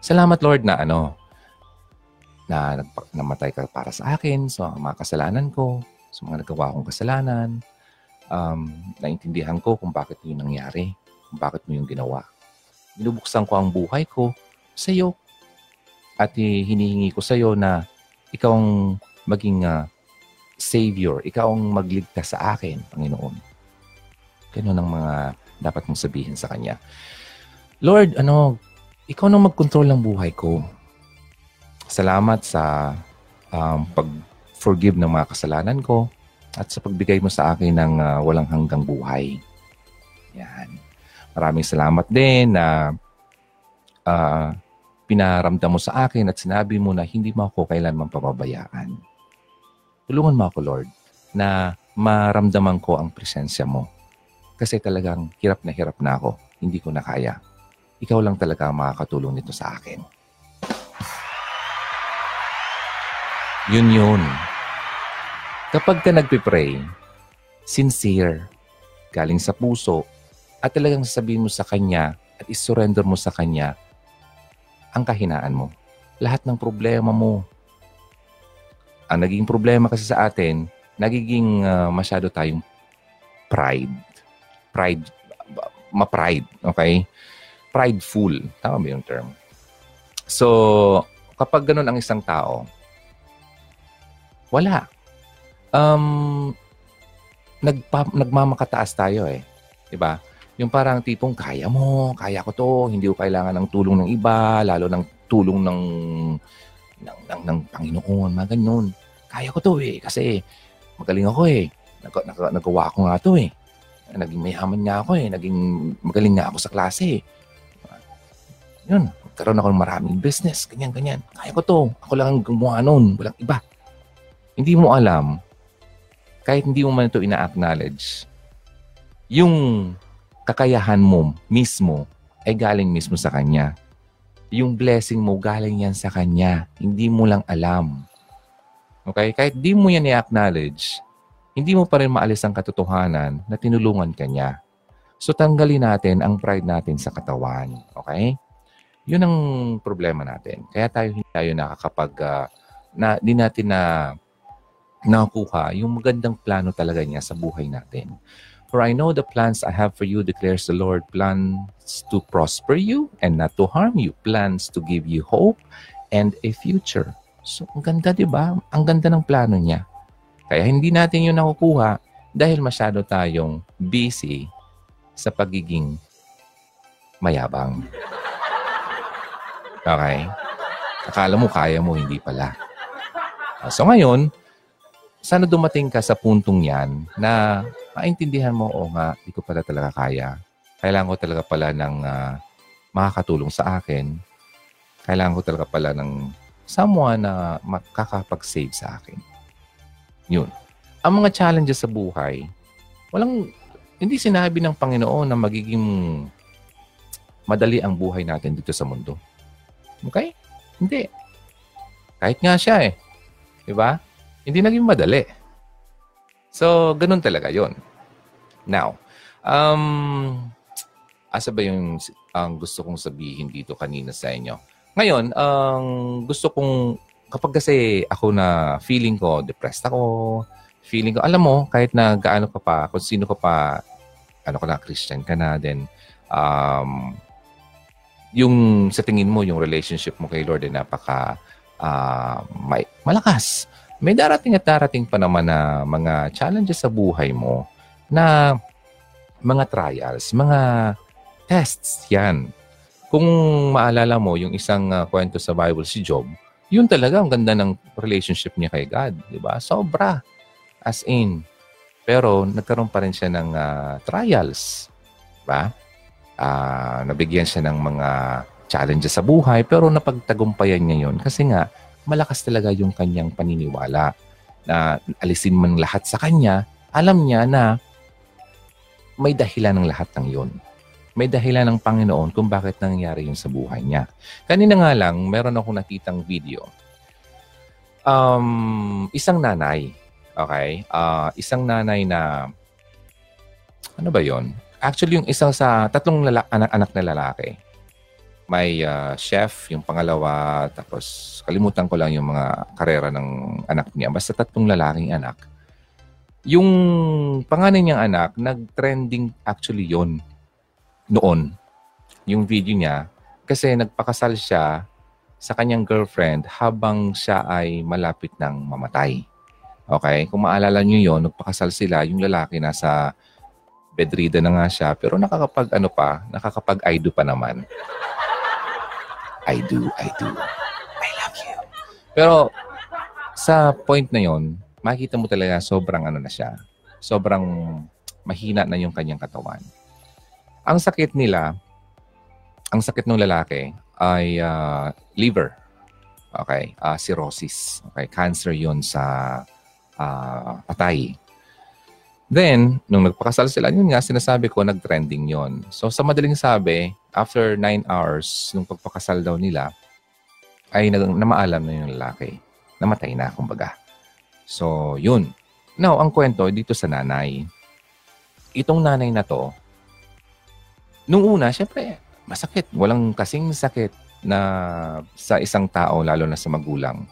Salamat Lord na ano, na namatay ka para sa akin, sa mga kasalanan ko, sa mga nagawa kong kasalanan, um, naintindihan ko kung bakit yun nangyari, kung bakit mo yung ginawa. Binubuksan ko ang buhay ko sa iyo at hinihingi ko sa iyo na ikaw ang maging uh, savior, ikaw ang magligtas sa akin, Panginoon. Ganun ang mga dapat mong sabihin sa Kanya. Lord, ano, ikaw nang mag-control ng buhay ko. Salamat sa um, pag-forgive ng mga kasalanan ko at sa pagbigay mo sa akin ng uh, walang hanggang buhay. Yan. Maraming salamat din na uh, pinaramdam mo sa akin at sinabi mo na hindi mo ako kailanman pababayaan. Tulungan mo ako, Lord, na maramdaman ko ang presensya mo. Kasi talagang hirap na hirap na ako. Hindi ko na kaya. Ikaw lang talaga ang makakatulong nito sa akin. Yun yun. Kapag ka nagpipray, sincere, galing sa puso, at talagang sasabihin mo sa Kanya at isurrender mo sa Kanya ang kahinaan mo. Lahat ng problema mo. Ang naging problema kasi sa atin, nagiging uh, masyado tayong pride. Pride, ma-pride, okay? Prideful. Tama ba yung term? So, kapag ganun ang isang tao, wala um, nagpa, nagmamakataas tayo eh. 'Di ba? Yung parang tipong kaya mo, kaya ko 'to, hindi ko kailangan ng tulong ng iba, lalo ng tulong ng ng ng, ng Panginoon, mga ganun. Kaya ko 'to eh kasi magaling ako eh. Nag, nag, nagawa ko nga 'to eh. Naging mayaman nga ako eh. Naging magaling nga ako sa klase eh. Yun, karoon ako ng maraming business, ganyan, ganyan. Kaya ko to. Ako lang ang gumawa noon. Walang iba. Hindi mo alam kahit hindi mo man ito ina-acknowledge, yung kakayahan mo mismo ay galing mismo sa Kanya. Yung blessing mo galing yan sa Kanya. Hindi mo lang alam. Okay? Kahit di mo yan i-acknowledge, hindi mo pa rin maalis ang katotohanan na tinulungan ka niya. So tanggalin natin ang pride natin sa katawan. Okay? Yun ang problema natin. Kaya tayo hindi tayo nakakapag, uh, na, di natin na nakuha yung magandang plano talaga niya sa buhay natin. For I know the plans I have for you, declares the Lord, plans to prosper you and not to harm you, plans to give you hope and a future. So, ang ganda, di ba? Ang ganda ng plano niya. Kaya hindi natin yun nakukuha dahil masyado tayong busy sa pagiging mayabang. Okay? Akala mo kaya mo, hindi pala. So ngayon, sana dumating ka sa puntong yan na maintindihan mo, o nga, di ko pala talaga kaya. Kailangan ko talaga pala ng uh, makakatulong sa akin. Kailangan ko talaga pala ng someone na makakapag-save sa akin. Yun. Ang mga challenges sa buhay, walang, hindi sinabi ng Panginoon na magiging madali ang buhay natin dito sa mundo. Okay? Hindi. Kahit nga siya eh. Diba? Hindi naging madali. So, ganun talaga yon. Now, um, asa ba yung ang gusto kong sabihin dito kanina sa inyo. Ngayon, ang gusto kong, kapag kasi ako na feeling ko, depressed ako, feeling ko, alam mo, kahit na gaano ka pa, kung sino ka pa, ano ka na, Christian ka na, then, um, yung sa tingin mo, yung relationship mo kay Lord ay napaka uh, may, malakas. May darating at darating pa naman na mga challenges sa buhay mo na mga trials, mga tests yan. Kung maalala mo yung isang uh, kwento sa Bible si Job, yun talaga ang ganda ng relationship niya kay God, di ba? Sobra. As in. Pero nagkaroon pa rin siya ng uh, trials. Di ba? Uh, nabigyan siya ng mga challenges sa buhay pero napagtagumpayan niya yun kasi nga malakas talaga yung kanyang paniniwala na alisin man lahat sa kanya, alam niya na may dahilan ng lahat ng yun. May dahilan ng Panginoon kung bakit nangyari yun sa buhay niya. Kanina nga lang, meron akong nakitang video. Um, isang nanay, okay? Uh, isang nanay na, ano ba yon? Actually, yung isang sa tatlong lala- anak-anak na lalaki. May uh, chef, yung pangalawa, tapos kalimutan ko lang yung mga karera ng anak niya. Basta tatlong lalaking anak yung panganay niyang anak, nag-trending actually yon noon. Yung video niya. Kasi nagpakasal siya sa kanyang girlfriend habang siya ay malapit ng mamatay. Okay? Kung maalala niyo yon nagpakasal sila, yung lalaki nasa bedridden na nga siya, pero nakakapag ano pa, nakakapag I do pa naman. I do, I do. I love you. Pero sa point na yon makikita mo talaga sobrang ano na siya. Sobrang mahina na yung kanyang katawan. Ang sakit nila, ang sakit ng lalaki ay uh, liver. Okay? Uh, cirrhosis. Okay? Cancer yon sa uh, patay. Then, nung nagpakasal sila, yun nga, sinasabi ko, nag-trending yon. So, sa madaling sabi, after 9 hours, nung pagpakasal daw nila, ay namaalam na yung lalaki. Namatay na, kumbaga. So, yun. Now, ang kwento dito sa nanay. Itong nanay na to, nung una, syempre, masakit. Walang kasing sakit na sa isang tao, lalo na sa magulang,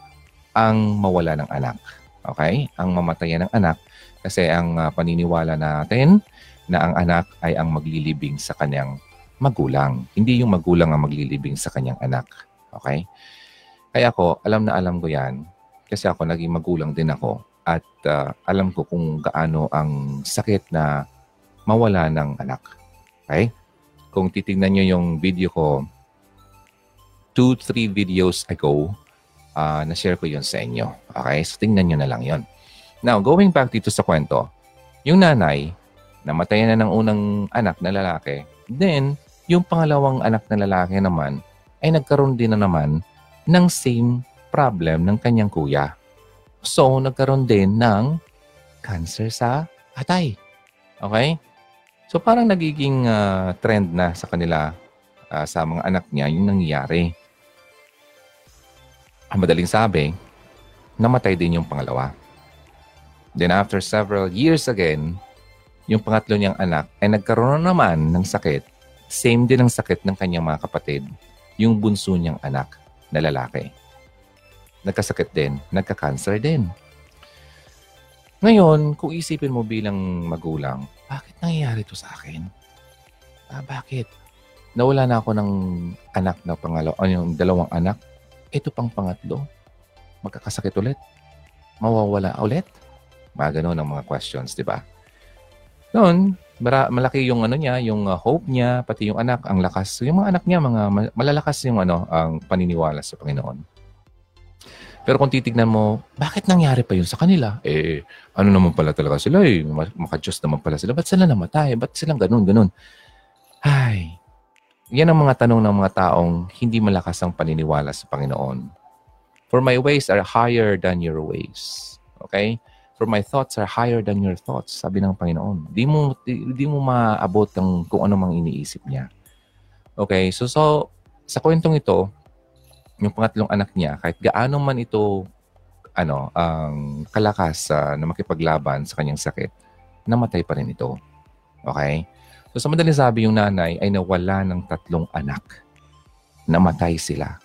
ang mawala ng anak. Okay? Ang mamatayan ng anak. Kasi ang uh, paniniwala natin na ang anak ay ang maglilibing sa kanyang magulang. Hindi yung magulang ang maglilibing sa kanyang anak. Okay? Kaya ako, alam na alam ko yan kasi ako naging magulang din ako at uh, alam ko kung gaano ang sakit na mawala ng anak. Okay? Kung titingnan nyo yung video ko, two, three videos ago, uh, na-share ko yun sa inyo. Okay? So, tingnan nyo na lang yon. Now, going back dito sa kwento, yung nanay, namatay na ng unang anak na lalaki. Then, yung pangalawang anak na lalaki naman, ay nagkaroon din na naman ng same problem ng kanyang kuya. So, nagkaroon din ng cancer sa atay. Okay? So, parang nagiging uh, trend na sa kanila, uh, sa mga anak niya, yung nangyayari. Ang madaling sabi, namatay din yung pangalawa. Then after several years again, yung pangatlo niyang anak ay nagkaroon naman ng sakit. Same din ang sakit ng kanyang mga kapatid, yung bunso niyang anak na lalaki nagkasakit din, nagka-cancer din. Ngayon, kung isipin mo bilang magulang, bakit nangyayari to sa akin? Ah, bakit? Nawala na ako ng anak na pangalaw, o yung dalawang anak. Ito pang pangatlo. Magkakasakit ulit. Mawawala ulit. Mga ganun ang mga questions, di ba? Noon, malaki yung ano niya, yung uh, hope niya, pati yung anak, ang lakas. Yung mga anak niya, mga malalakas yung ano, ang paniniwala sa Panginoon. Pero kung titignan mo, bakit nangyari pa yun sa kanila? Eh, ano naman pala talaga sila eh. Maka-Diyos naman pala sila. Ba't sila namatay? Ba't silang ganun, ganun? Ay, yan ang mga tanong ng mga taong hindi malakas ang paniniwala sa Panginoon. For my ways are higher than your ways. Okay? For my thoughts are higher than your thoughts, sabi ng Panginoon. Di mo, di, di mo maabot ang kung ano mang iniisip niya. Okay? So, so sa kwentong ito, yung pangatlong anak niya, kahit gaano man ito ano, ang kalakas uh, na makipaglaban sa kanyang sakit, namatay pa rin ito. Okay? So So sa madaling sabi, yung nanay ay nawala ng tatlong anak. Namatay sila.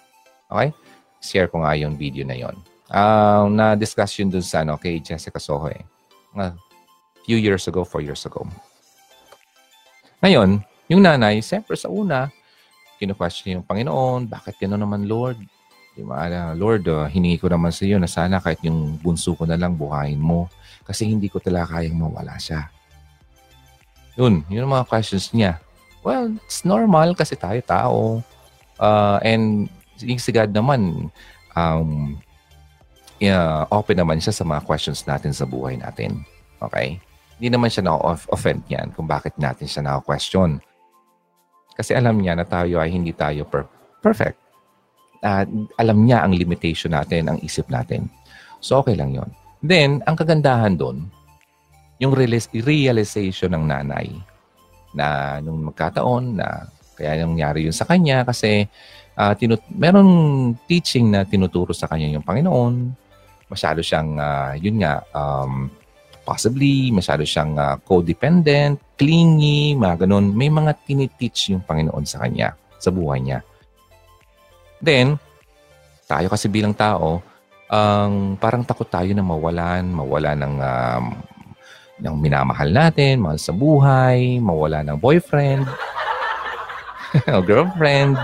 Okay? Share ko nga yung video na yon. Uh, na-discuss yun dun sa ano, kay Jessica Soho eh. Uh, few years ago, four years ago. Ngayon, yung nanay, siyempre sa una, kinu-question yung Panginoon, bakit gano'n naman Lord? Di ba? Lord, uh, hiningi ko naman sa iyo na sana kahit yung bunso ko na lang buhayin mo kasi hindi ko talaga kayang mawala siya. Yun, yun ang mga questions niya. Well, it's normal kasi tayo tao. Uh, and si God naman, um, yeah, open naman siya sa mga questions natin sa buhay natin. Okay? Hindi naman siya na-offend yan kung bakit natin siya na-question. Kasi alam niya na tayo ay hindi tayo per- perfect. Uh, alam niya ang limitation natin, ang isip natin. So, okay lang yon. Then, ang kagandahan doon, yung realization ng nanay na nung magkataon na kaya nangyari yun sa kanya kasi uh, tinut- merong teaching na tinuturo sa kanya yung Panginoon. Masyado siyang, uh, yun nga, um, possibly, masyado siyang uh, codependent, clingy, mga ganun. May mga tiniteach yung Panginoon sa kanya, sa buhay niya. Then, tayo kasi bilang tao, ang um, parang takot tayo na mawalan, mawalan ng um, ng minamahal natin, mahal sa buhay, mawala ng boyfriend o girlfriend.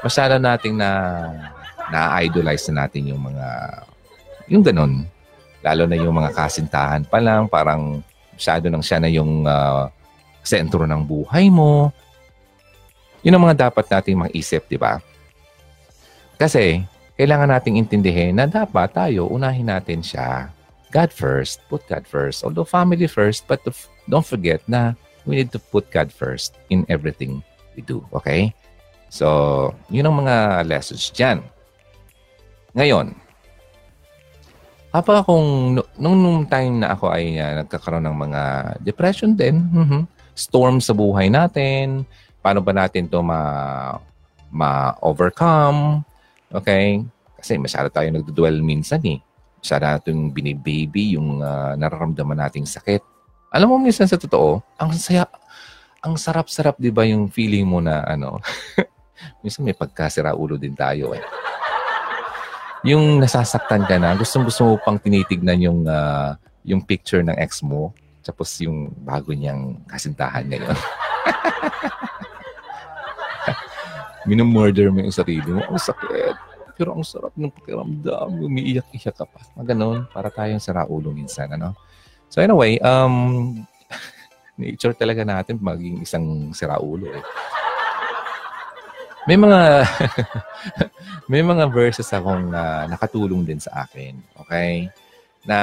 Masyado nating na na-idolize na natin yung mga yung ganun. Lalo na yung mga kasintahan pa lang, parang masyado nang siya na yung uh, sentro ng buhay mo. Yun ang mga dapat nating maisip, di ba? Kasi, kailangan nating intindihin na dapat tayo, unahin natin siya God first, put God first. Although family first, but don't forget na we need to put God first in everything we do. Okay? So, yun ang mga lessons dyan. Ngayon, kapag akong, nung, nung time na ako ay uh, nagkakaroon ng mga depression din, mm-hmm, storm sa buhay natin, paano ba natin to ma, ma-overcome, okay? Kasi masyado tayo nagdudwell minsan eh siya natin binibaby yung uh, nararamdaman nating sakit. Alam mo, minsan sa totoo, ang saya, ang sarap-sarap, di ba, yung feeling mo na, ano, minsan may pagkasira ulo din tayo, eh. Yung nasasaktan ka na, gustong-gusto mo pang tinitignan yung, uh, yung picture ng ex mo, tapos yung bago niyang kasintahan ngayon. Minumurder mo yung sarili mo. Ang sakit pero ang sarap ng pakiramdam. Umiiyak-iyak ka pa. Mga ganun, para tayong saraulo minsan. Ano? So anyway, um, nature talaga natin maging isang siraulo. Eh. May mga may mga verses akong uh, nakatulong din sa akin. Okay? Na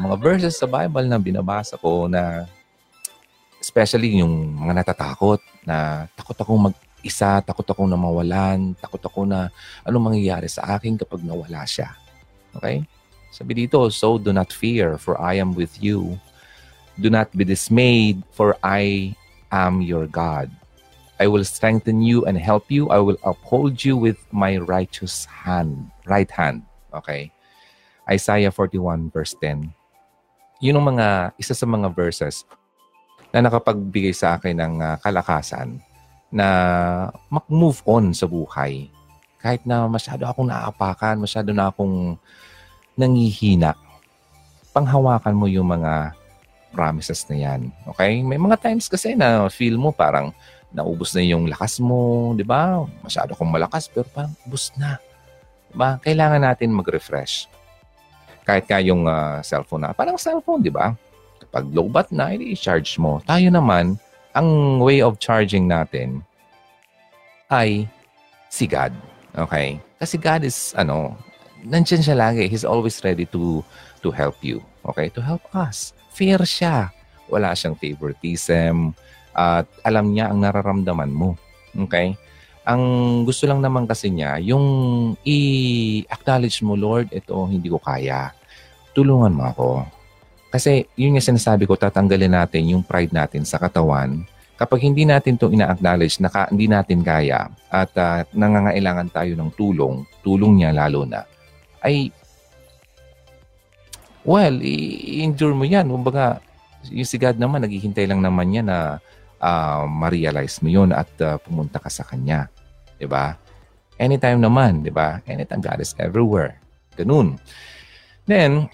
mga verses sa Bible na binabasa ko na especially yung mga natatakot na takot akong mag isa, takot ako na mawalan, takot ako na anong mangyayari sa akin kapag nawala siya. Okay? Sabi dito, so do not fear, for I am with you. Do not be dismayed, for I am your God. I will strengthen you and help you. I will uphold you with my righteous hand, right hand. Okay? Isaiah 41 verse 10. Yun ang mga, isa sa mga verses na nakapagbigay sa akin ng uh, kalakasan na mag-move on sa buhay. Kahit na masyado akong naapakan, masyado na akong nangihina, panghawakan mo yung mga promises na yan. Okay? May mga times kasi na feel mo parang naubos na yung lakas mo, di ba? Masyado akong malakas, pero parang ubos na. Di ba? Kailangan natin mag-refresh. Kahit ka yung uh, cellphone na, parang cellphone, di ba? Kapag low bat na, i-charge mo. Tayo naman, ang way of charging natin ay si God. Okay? Kasi God is, ano, nandyan siya lagi. He's always ready to to help you. Okay? To help us. Fair siya. Wala siyang favoritism. At alam niya ang nararamdaman mo. Okay? Ang gusto lang naman kasi niya, yung i-acknowledge mo, Lord, ito hindi ko kaya. Tulungan mo ako. Kasi yun yung sinasabi ko, tatanggalin natin yung pride natin sa katawan. Kapag hindi natin to ina-acknowledge na ka, hindi natin kaya at uh, nangangailangan tayo ng tulong, tulong niya lalo na, ay, well, i-endure mo yan. Kumbaga, yung si God naman, naghihintay lang naman yan na uh, ma-realize mo yun at uh, pumunta ka sa Kanya. ba? Diba? Anytime naman, di ba? Anytime God is everywhere. Ganun. Then,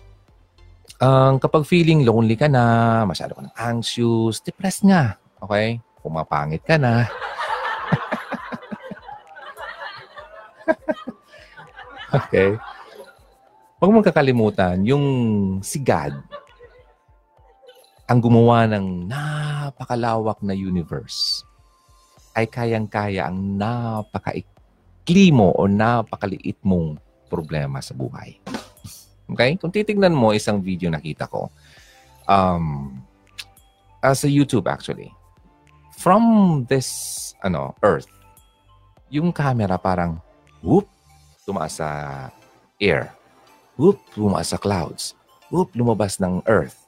um, kapag feeling lonely ka na, masyado ka ng anxious, depressed nga. Okay? Pumapangit ka na. okay? Huwag mong kakalimutan, yung si God, ang gumawa ng napakalawak na universe, ay kayang-kaya ang napakaikli mo o napakaliit mong problema sa buhay. Okay? Kung titignan mo isang video nakita ko, um, uh, sa YouTube actually, from this ano Earth, yung camera parang, whoop, tumaas sa air. Whoop, tumaas sa clouds. Whoop, lumabas ng Earth.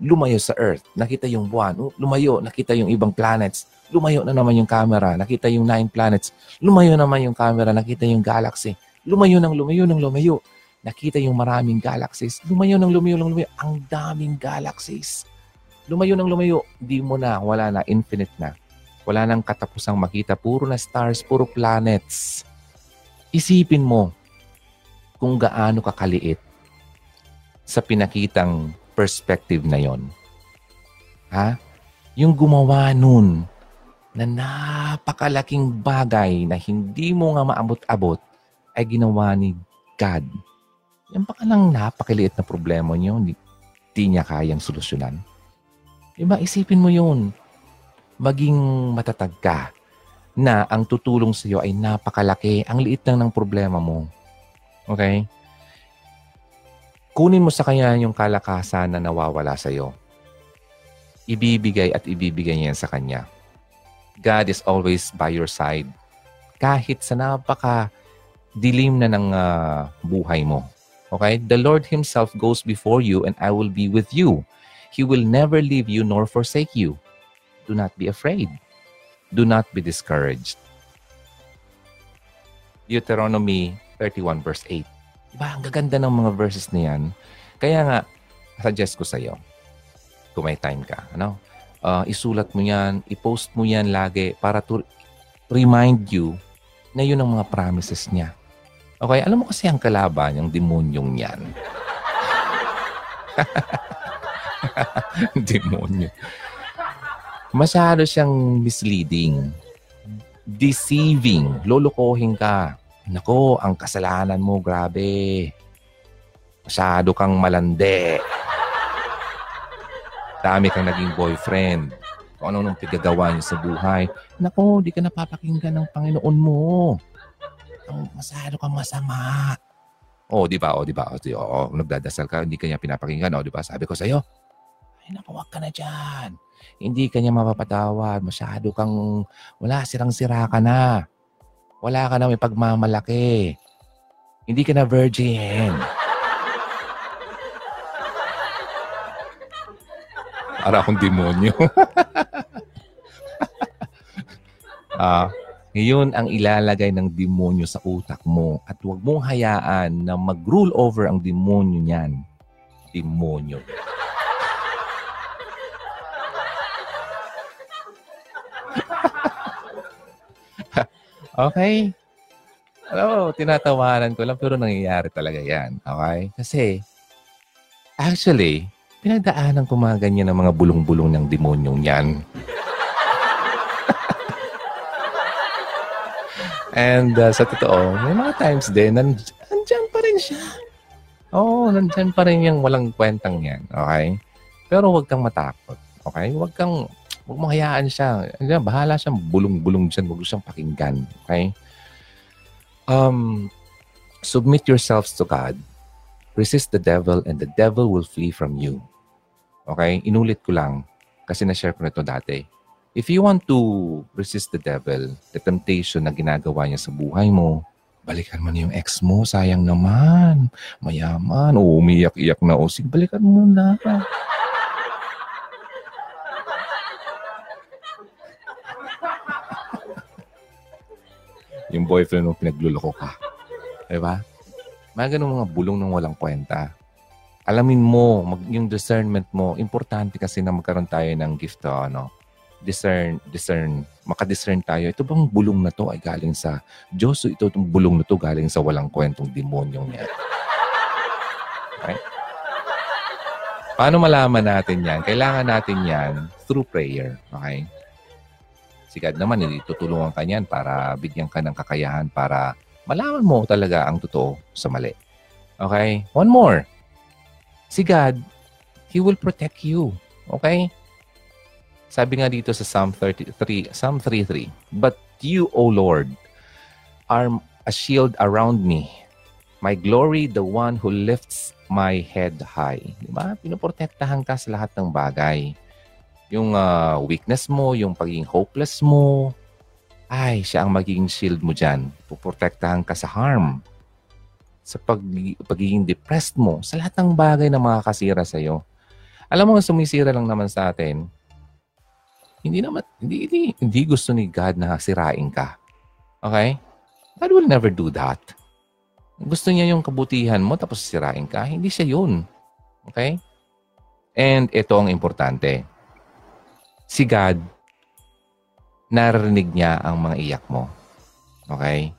Lumayo sa Earth. Nakita yung buwan. Whoop, lumayo. Nakita yung ibang planets. Lumayo na naman yung camera. Nakita yung nine planets. Lumayo naman yung camera. Nakita yung galaxy. Lumayo ng lumayo ng lumayo nakita yung maraming galaxies. Lumayo ng lumayo ng lumayo. Ang daming galaxies. Lumayo ng lumayo. Di mo na. Wala na. Infinite na. Wala nang katapusang makita. Puro na stars. Puro planets. Isipin mo kung gaano kakaliit sa pinakitang perspective na yon. Ha? Yung gumawa nun na napakalaking bagay na hindi mo nga maabot-abot ay ginawa ni God yan pa lang napakaliit na problema niyo, hindi, hindi niya kayang solusyonan. Diba, isipin mo yun. Maging matatag ka na ang tutulong sa iyo ay napakalaki. Ang liit lang ng problema mo. Okay? Kunin mo sa kanya yung kalakasan na nawawala sa iyo. Ibibigay at ibibigay niya sa kanya. God is always by your side. Kahit sa napaka dilim na ng uh, buhay mo. Okay? The Lord Himself goes before you and I will be with you. He will never leave you nor forsake you. Do not be afraid. Do not be discouraged. Deuteronomy 31 verse 8. Diba? Ang gaganda ng mga verses na yan. Kaya nga, suggest ko sa iyo, kung may time ka, ano? Uh, isulat mo yan, i-post mo yan lagi para to remind you na yun ang mga promises niya. Okay, alam mo kasi ang kalaban, yung demonyong yan. Demonyo. Masyado siyang misleading. Deceiving. Lolokohin ka. Nako, ang kasalanan mo, grabe. Masyado kang malande. Dami kang naging boyfriend. Kung ano nung pigagawa niya sa buhay. Nako, di ka napapakinggan ng Panginoon mo kang masyado kang masama. Oh, di ba? Oh, di ba? Oh, di, oh, nagdadasal ka, hindi kanya pinapakinggan. Oh, di ba? Sabi ko sa iyo, ay naku, ka na diyan. Hindi kanya mapapatawad. Masyado kang, wala, sirang-sira ka na. Wala ka na may pagmamalaki. Hindi ka na virgin. Para akong demonyo. ah, ngayon ang ilalagay ng demonyo sa utak mo at huwag mong hayaan na mag-rule over ang demonyo niyan. Demonyo. Okay? Hello, tinatawanan ko lang pero nangyayari talaga yan. Okay? Kasi, actually, pinagdaanan ko mga ganyan ng mga bulong-bulong ng demonyong yan. And uh, sa totoo, may mga times din, nand- nandyan pa rin siya. Oo, oh, nandyan pa rin yung walang kwentang yan. Okay? Pero huwag kang matakot. Okay? Huwag kang, huwag mo hayaan siya. Andiyan, bahala siyang bulong-bulong dyan. Huwag siyang pakinggan. Okay? Um, submit yourselves to God. Resist the devil and the devil will flee from you. Okay? Inulit ko lang kasi na-share ko na ito dati If you want to resist the devil, the temptation na ginagawa niya sa buhay mo, balikan mo na yung ex mo, sayang naman. Mayaman, umiyak-iyak na, o balikan mo na. Yung boyfriend mo pinagluloko ka. Diba? Mga ganun mga bulong ng walang kwenta. Alamin mo, mag, yung discernment mo, importante kasi na magkaroon tayo ng gift to, ano, discern, discern, makadiscern tayo. Ito bang bulong na to ay galing sa Diyos o ito itong bulong na to galing sa walang kwentong demonyong yan? Okay? Paano malaman natin yan? Kailangan natin yan through prayer. Okay? Si God naman, hindi tutulungan ka niyan para bigyan ka ng kakayahan para malaman mo talaga ang totoo sa mali. Okay? One more. Si God, He will protect you. Okay? Sabi nga dito sa Psalm 33, Psalm 33, But you, O Lord, are a shield around me. My glory, the one who lifts my head high. Di ba? Pinoprotektahan ka sa lahat ng bagay. Yung uh, weakness mo, yung pagiging hopeless mo, ay, siya ang magiging shield mo dyan. Puprotektahan ka sa harm. Sa pag, pagiging depressed mo, sa lahat ng bagay na makakasira sa'yo. Alam mo, sumisira lang naman sa atin, hindi naman, hindi, hindi, hindi gusto ni God na sirain ka. Okay? God will never do that. Gusto niya yung kabutihan mo tapos sirain ka. Hindi siya yun. Okay? And ito ang importante. Si God, narinig niya ang mga iyak mo. Okay?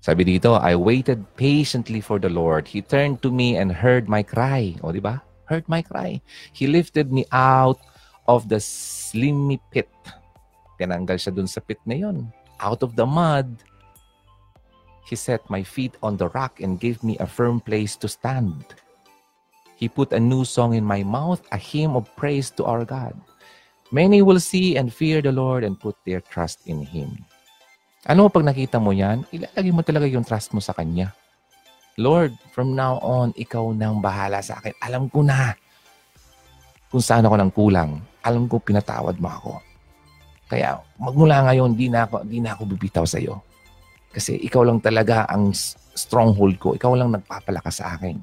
Sabi dito, I waited patiently for the Lord. He turned to me and heard my cry. O, di ba? Heard my cry. He lifted me out of the slimy pit. Tinanggal siya dun sa pit na yon. Out of the mud, He set my feet on the rock and gave me a firm place to stand. He put a new song in my mouth, a hymn of praise to our God. Many will see and fear the Lord and put their trust in Him. Ano pag nakita mo yan, ilalagay mo talaga yung trust mo sa Kanya. Lord, from now on, Ikaw nang bahala sa akin. Alam ko na kung saan ako nang kulang alam ko pinatawad mo ako. Kaya magmula ngayon, di na ako, di na ako bibitaw sa iyo. Kasi ikaw lang talaga ang stronghold ko. Ikaw lang nagpapalakas sa akin.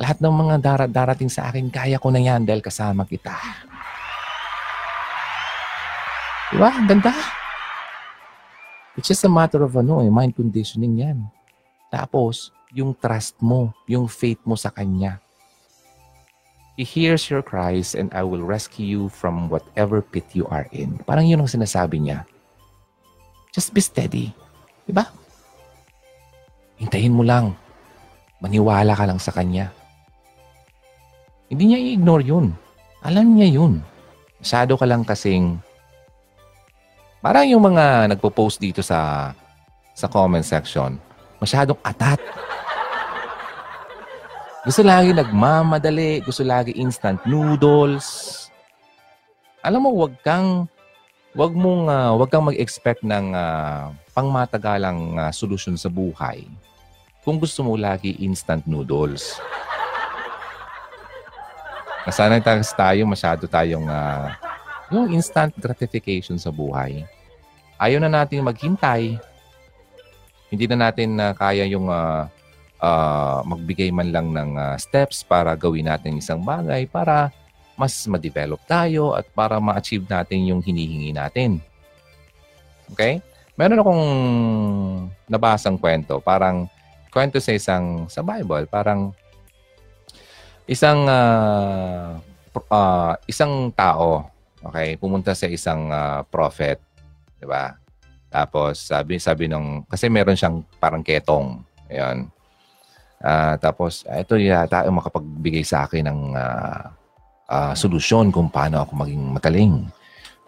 Lahat ng mga dar- darating sa akin, kaya ko na yan dahil kasama kita. Diba? Ang ganda. It's just a matter of ano, eh, mind conditioning yan. Tapos, yung trust mo, yung faith mo sa Kanya. He hears your cries and I will rescue you from whatever pit you are in. Parang yun ang sinasabi niya. Just be steady. Diba? Hintayin mo lang. Maniwala ka lang sa Kanya. Hindi niya i-ignore yun. Alam niya yun. Masyado ka lang kasing parang yung mga nagpo-post dito sa sa comment section, masyadong atat. Gusto lagi nagmamadali, gusto lagi instant noodles. Alam mo, wag kang wag mong uh, wag kang mag-expect ng uh, pangmatagalang uh, solusyon sa buhay. Kung gusto mo lagi instant noodles. Nasanay tayo masyado tayong uh, yung instant gratification sa buhay. Ayaw na natin maghintay. Hindi na natin uh, kaya yung uh, uh, magbigay man lang ng uh, steps para gawin natin isang bagay para mas ma-develop tayo at para ma-achieve natin yung hinihingi natin. Okay? Meron akong nabasang kwento, parang kwento sa isang sa Bible, parang isang uh, uh, isang tao, okay, pumunta sa isang uh, prophet, 'di ba? Tapos sabi sabi nung kasi meron siyang parang ketong. Ayun. Uh, tapos, ito yata ang makapagbigay sa akin ng uh, uh, solusyon kung paano ako maging magaling.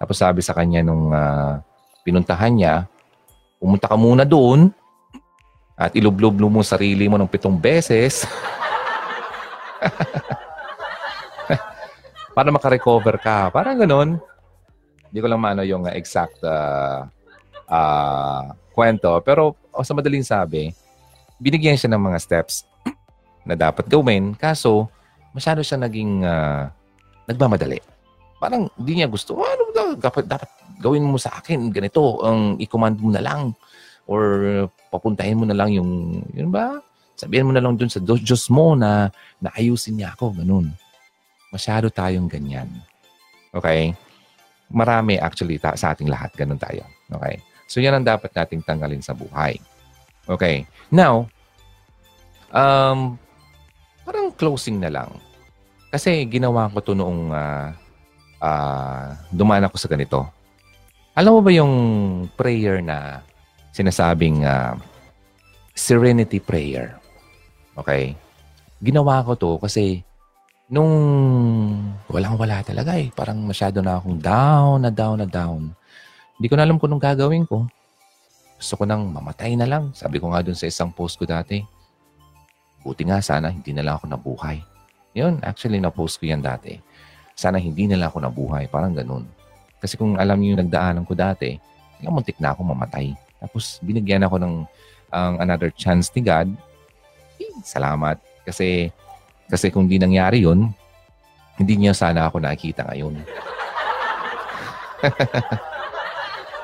Tapos sabi sa kanya nung uh, pinuntahan niya, pumunta ka muna doon at ilublob mo sarili mo ng pitong beses para makarecover ka. Parang ganun. Hindi ko lang maano yung exact uh, uh, kwento. Pero oh, sa madaling sabi, binigyan siya ng mga steps na dapat gawin. Kaso, masyado siya naging uh, nagmamadali. Parang hindi niya gusto, oh, ano dapat, dapat gawin mo sa akin ganito, ang i-command mo na lang or papuntahin mo na lang yung, yun ba? Sabihin mo na lang dun sa Diyos mo na naayusin niya ako, ganun. Masyado tayong ganyan. Okay? Marami actually ta- sa ating lahat, ganun tayo. Okay? So yan ang dapat nating tanggalin sa buhay. Okay. Now, um, parang closing na lang. Kasi ginawa ko to noong uh, uh, dumaan ako sa ganito. Alam mo ba yung prayer na sinasabing uh, serenity prayer? Okay? Ginawa ko to kasi nung walang-wala talaga eh. Parang masyado na akong down na down na down. Hindi ko na alam kung anong gagawin ko. Gusto ko nang mamatay na lang. Sabi ko nga dun sa isang post ko dati. Buti nga sana hindi na lang ako nabuhay. Yun, actually na-post ko yan dati. Sana hindi na lang ako nabuhay. Parang ganun. Kasi kung alam niyo yung nagdaanan ko dati, alam muntik na ako mamatay. Tapos binigyan ako ng um, another chance ni God. Eh, salamat. Kasi kasi kung di nangyari yun, hindi niya sana ako nakikita ngayon.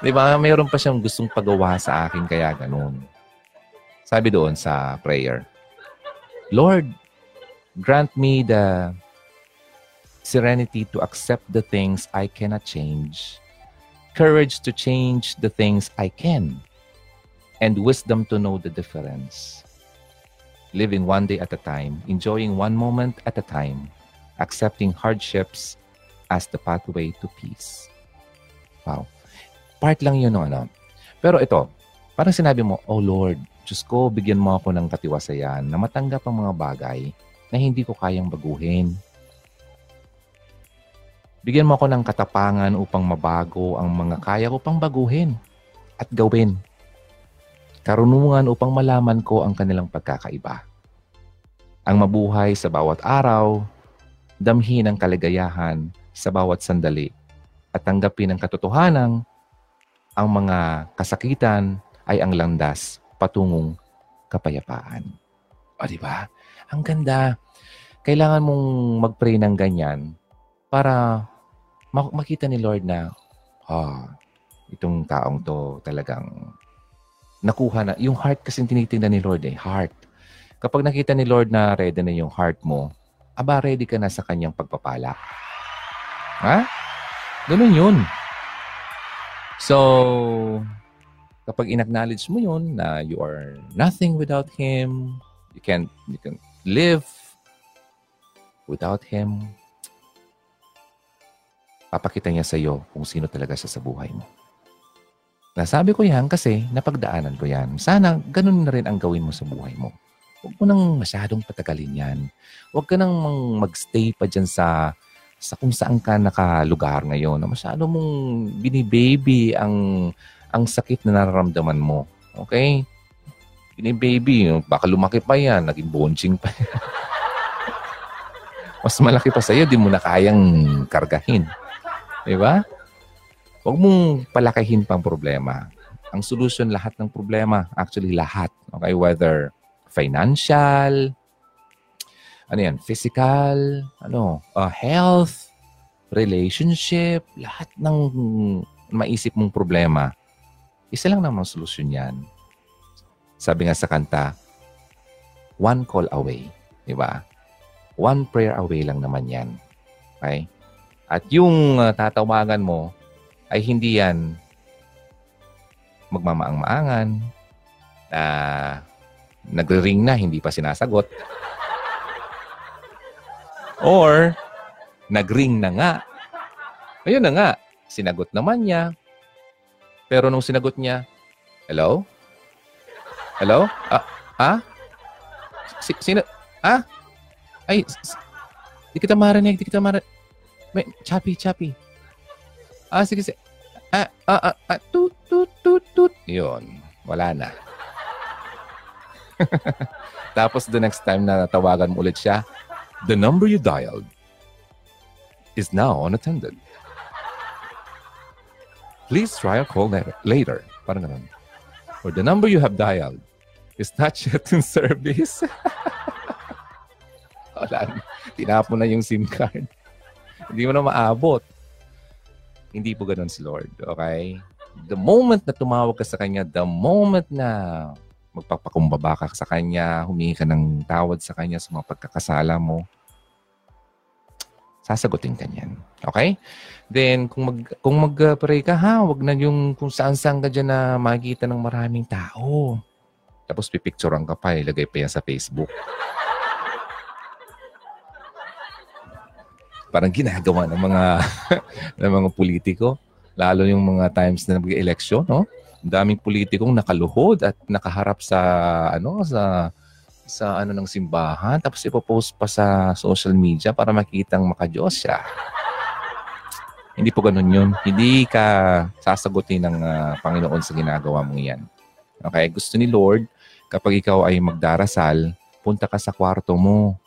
di ba? Mayroon pa siyang gustong pagawa sa akin kaya ganun. Sabi doon sa prayer, Lord, grant me the serenity to accept the things I cannot change, courage to change the things I can, and wisdom to know the difference living one day at a time, enjoying one moment at a time, accepting hardships as the pathway to peace. Wow. Part lang yun, ano. Pero ito, parang sinabi mo, Oh Lord, Diyos ko, bigyan mo ako ng katiwasayan na matanggap ang mga bagay na hindi ko kayang baguhin. Bigyan mo ako ng katapangan upang mabago ang mga kaya ko pang baguhin at gawin karunungan upang malaman ko ang kanilang pagkakaiba. Ang mabuhay sa bawat araw, damhin ang kaligayahan sa bawat sandali, at tanggapin ang katotohanan ang mga kasakitan ay ang landas patungong kapayapaan. O di ba? Ang ganda. Kailangan mong mag-pray ng ganyan para makita ni Lord na, ah, itong taong to talagang nakuha na. Yung heart kasi tinitingnan ni Lord eh, heart. Kapag nakita ni Lord na ready na yung heart mo, aba, ready ka na sa kanyang pagpapala. Ha? Ganun yun. So, kapag in-acknowledge mo yun na you are nothing without Him, you can you can live without Him, papakita niya sa iyo kung sino talaga siya sa buhay mo. Nasabi ko yan kasi napagdaanan ko yan. Sana ganun na rin ang gawin mo sa buhay mo. Huwag mo nang masyadong patagalin yan. Huwag ka nang magstay pa dyan sa, sa kung saan ka nakalugar ngayon. Masyado mong binibaby ang, ang sakit na nararamdaman mo. Okay? Binibaby, baka lumaki pa yan. Naging bonching pa yan. Mas malaki pa sa'yo, di mo na kayang kargahin. Di ba? Huwag mong palakihin pang problema. Ang solution lahat ng problema, actually lahat. Okay, whether financial, ano yan, physical, ano, uh, health, relationship, lahat ng maisip mong problema, isa lang naman solusyon yan. Sabi nga sa kanta, one call away. Di ba? One prayer away lang naman yan. Okay? At yung uh, tatawagan mo, ay hindi yan magmamaang-maangan na nagre-ring na, hindi pa sinasagot. Or, nag-ring na nga. Ayun na nga, sinagot naman niya. Pero nung sinagot niya, Hello? Hello? Ah, ah? Si, sino? Ah? Ay, di kita marinig, di kita marinig. May, chappy, chappy. Ah, sige, sige. Ah, ah, ah, ah, tut, tut, tut, tut. Yun. Wala na. Tapos the next time na tawagan mo ulit siya, the number you dialed is now unattended. Please try a call later. Parang ganun. Or the number you have dialed is not yet in service. Wala. Tinapon na yung SIM card. Hindi mo na maabot. Hindi po ganun si Lord. Okay? The moment na tumawag ka sa Kanya, the moment na magpapakumbaba ka sa Kanya, humingi ka ng tawad sa Kanya sa mga pagkakasala mo, sasagutin ka niyan. Okay? Then, kung mag, kung mag-pray ka, ha, wag na yung kung saan-saan ka dyan na makikita ng maraming tao. Tapos pipicturean ka pa, ilagay pa yan sa Facebook. Parang ginagawa ng mga ng mga politiko lalo yung mga times na nag-eleksyon no ang daming politikong nakaluhod at nakaharap sa ano sa sa ano ng simbahan tapos ipopost pa sa social media para makitang makadiyos siya. Hindi po ganun yun. Hindi ka sasagutin ng uh, Panginoon sa ginagawa mong yan. Okay? Gusto ni Lord, kapag ikaw ay magdarasal, punta ka sa kwarto mo.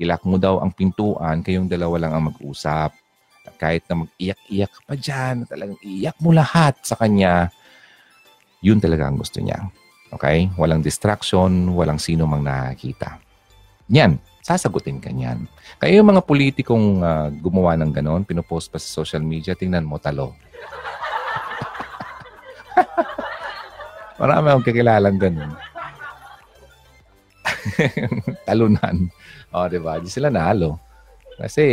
Ilak mo daw ang pintuan, kayong dalawa lang ang mag-usap. At kahit na mag-iyak-iyak pa dyan, talagang iyak mo lahat sa Kanya, yun talaga ang gusto niya. Okay? Walang distraction, walang sino mang nakakita. Yan, sasagutin ka niyan. Kaya yung mga politikong uh, gumawa ng ganon, pinopost pa sa social media, tingnan mo, talo. Marami akong kakilalang ganun. Talunan. O, oh, di ba? Di sila nalo. Kasi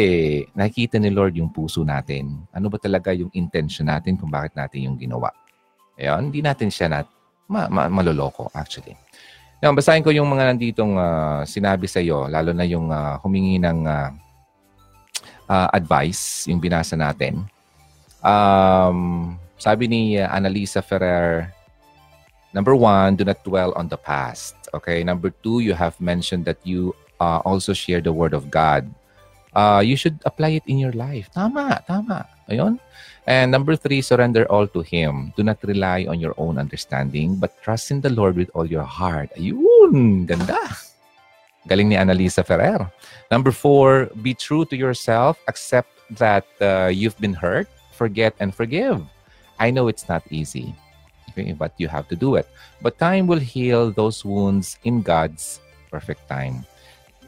nakikita ni Lord yung puso natin. Ano ba talaga yung intention natin kung bakit natin yung ginawa. Ayun, hindi natin siya nat ma, ma, maloloko actually. Now, basahin ko yung mga nanditong uh, sinabi sa iyo, lalo na yung uh, humingi ng uh, uh, advice, yung binasa natin. Um, sabi ni uh, Annalisa Ferrer, number one, do not dwell on the past. Okay. Number two, you have mentioned that you uh, also share the word of God. Uh, you should apply it in your life. Tama, tama. Ayun. And number three, surrender all to Him. Do not rely on your own understanding, but trust in the Lord with all your heart. Ayun, ganda. Galing ni Annalisa Ferrer. Number four, be true to yourself. Accept that uh, you've been hurt. Forget and forgive. I know it's not easy, okay, but you have to do it. But time will heal those wounds in God's perfect time.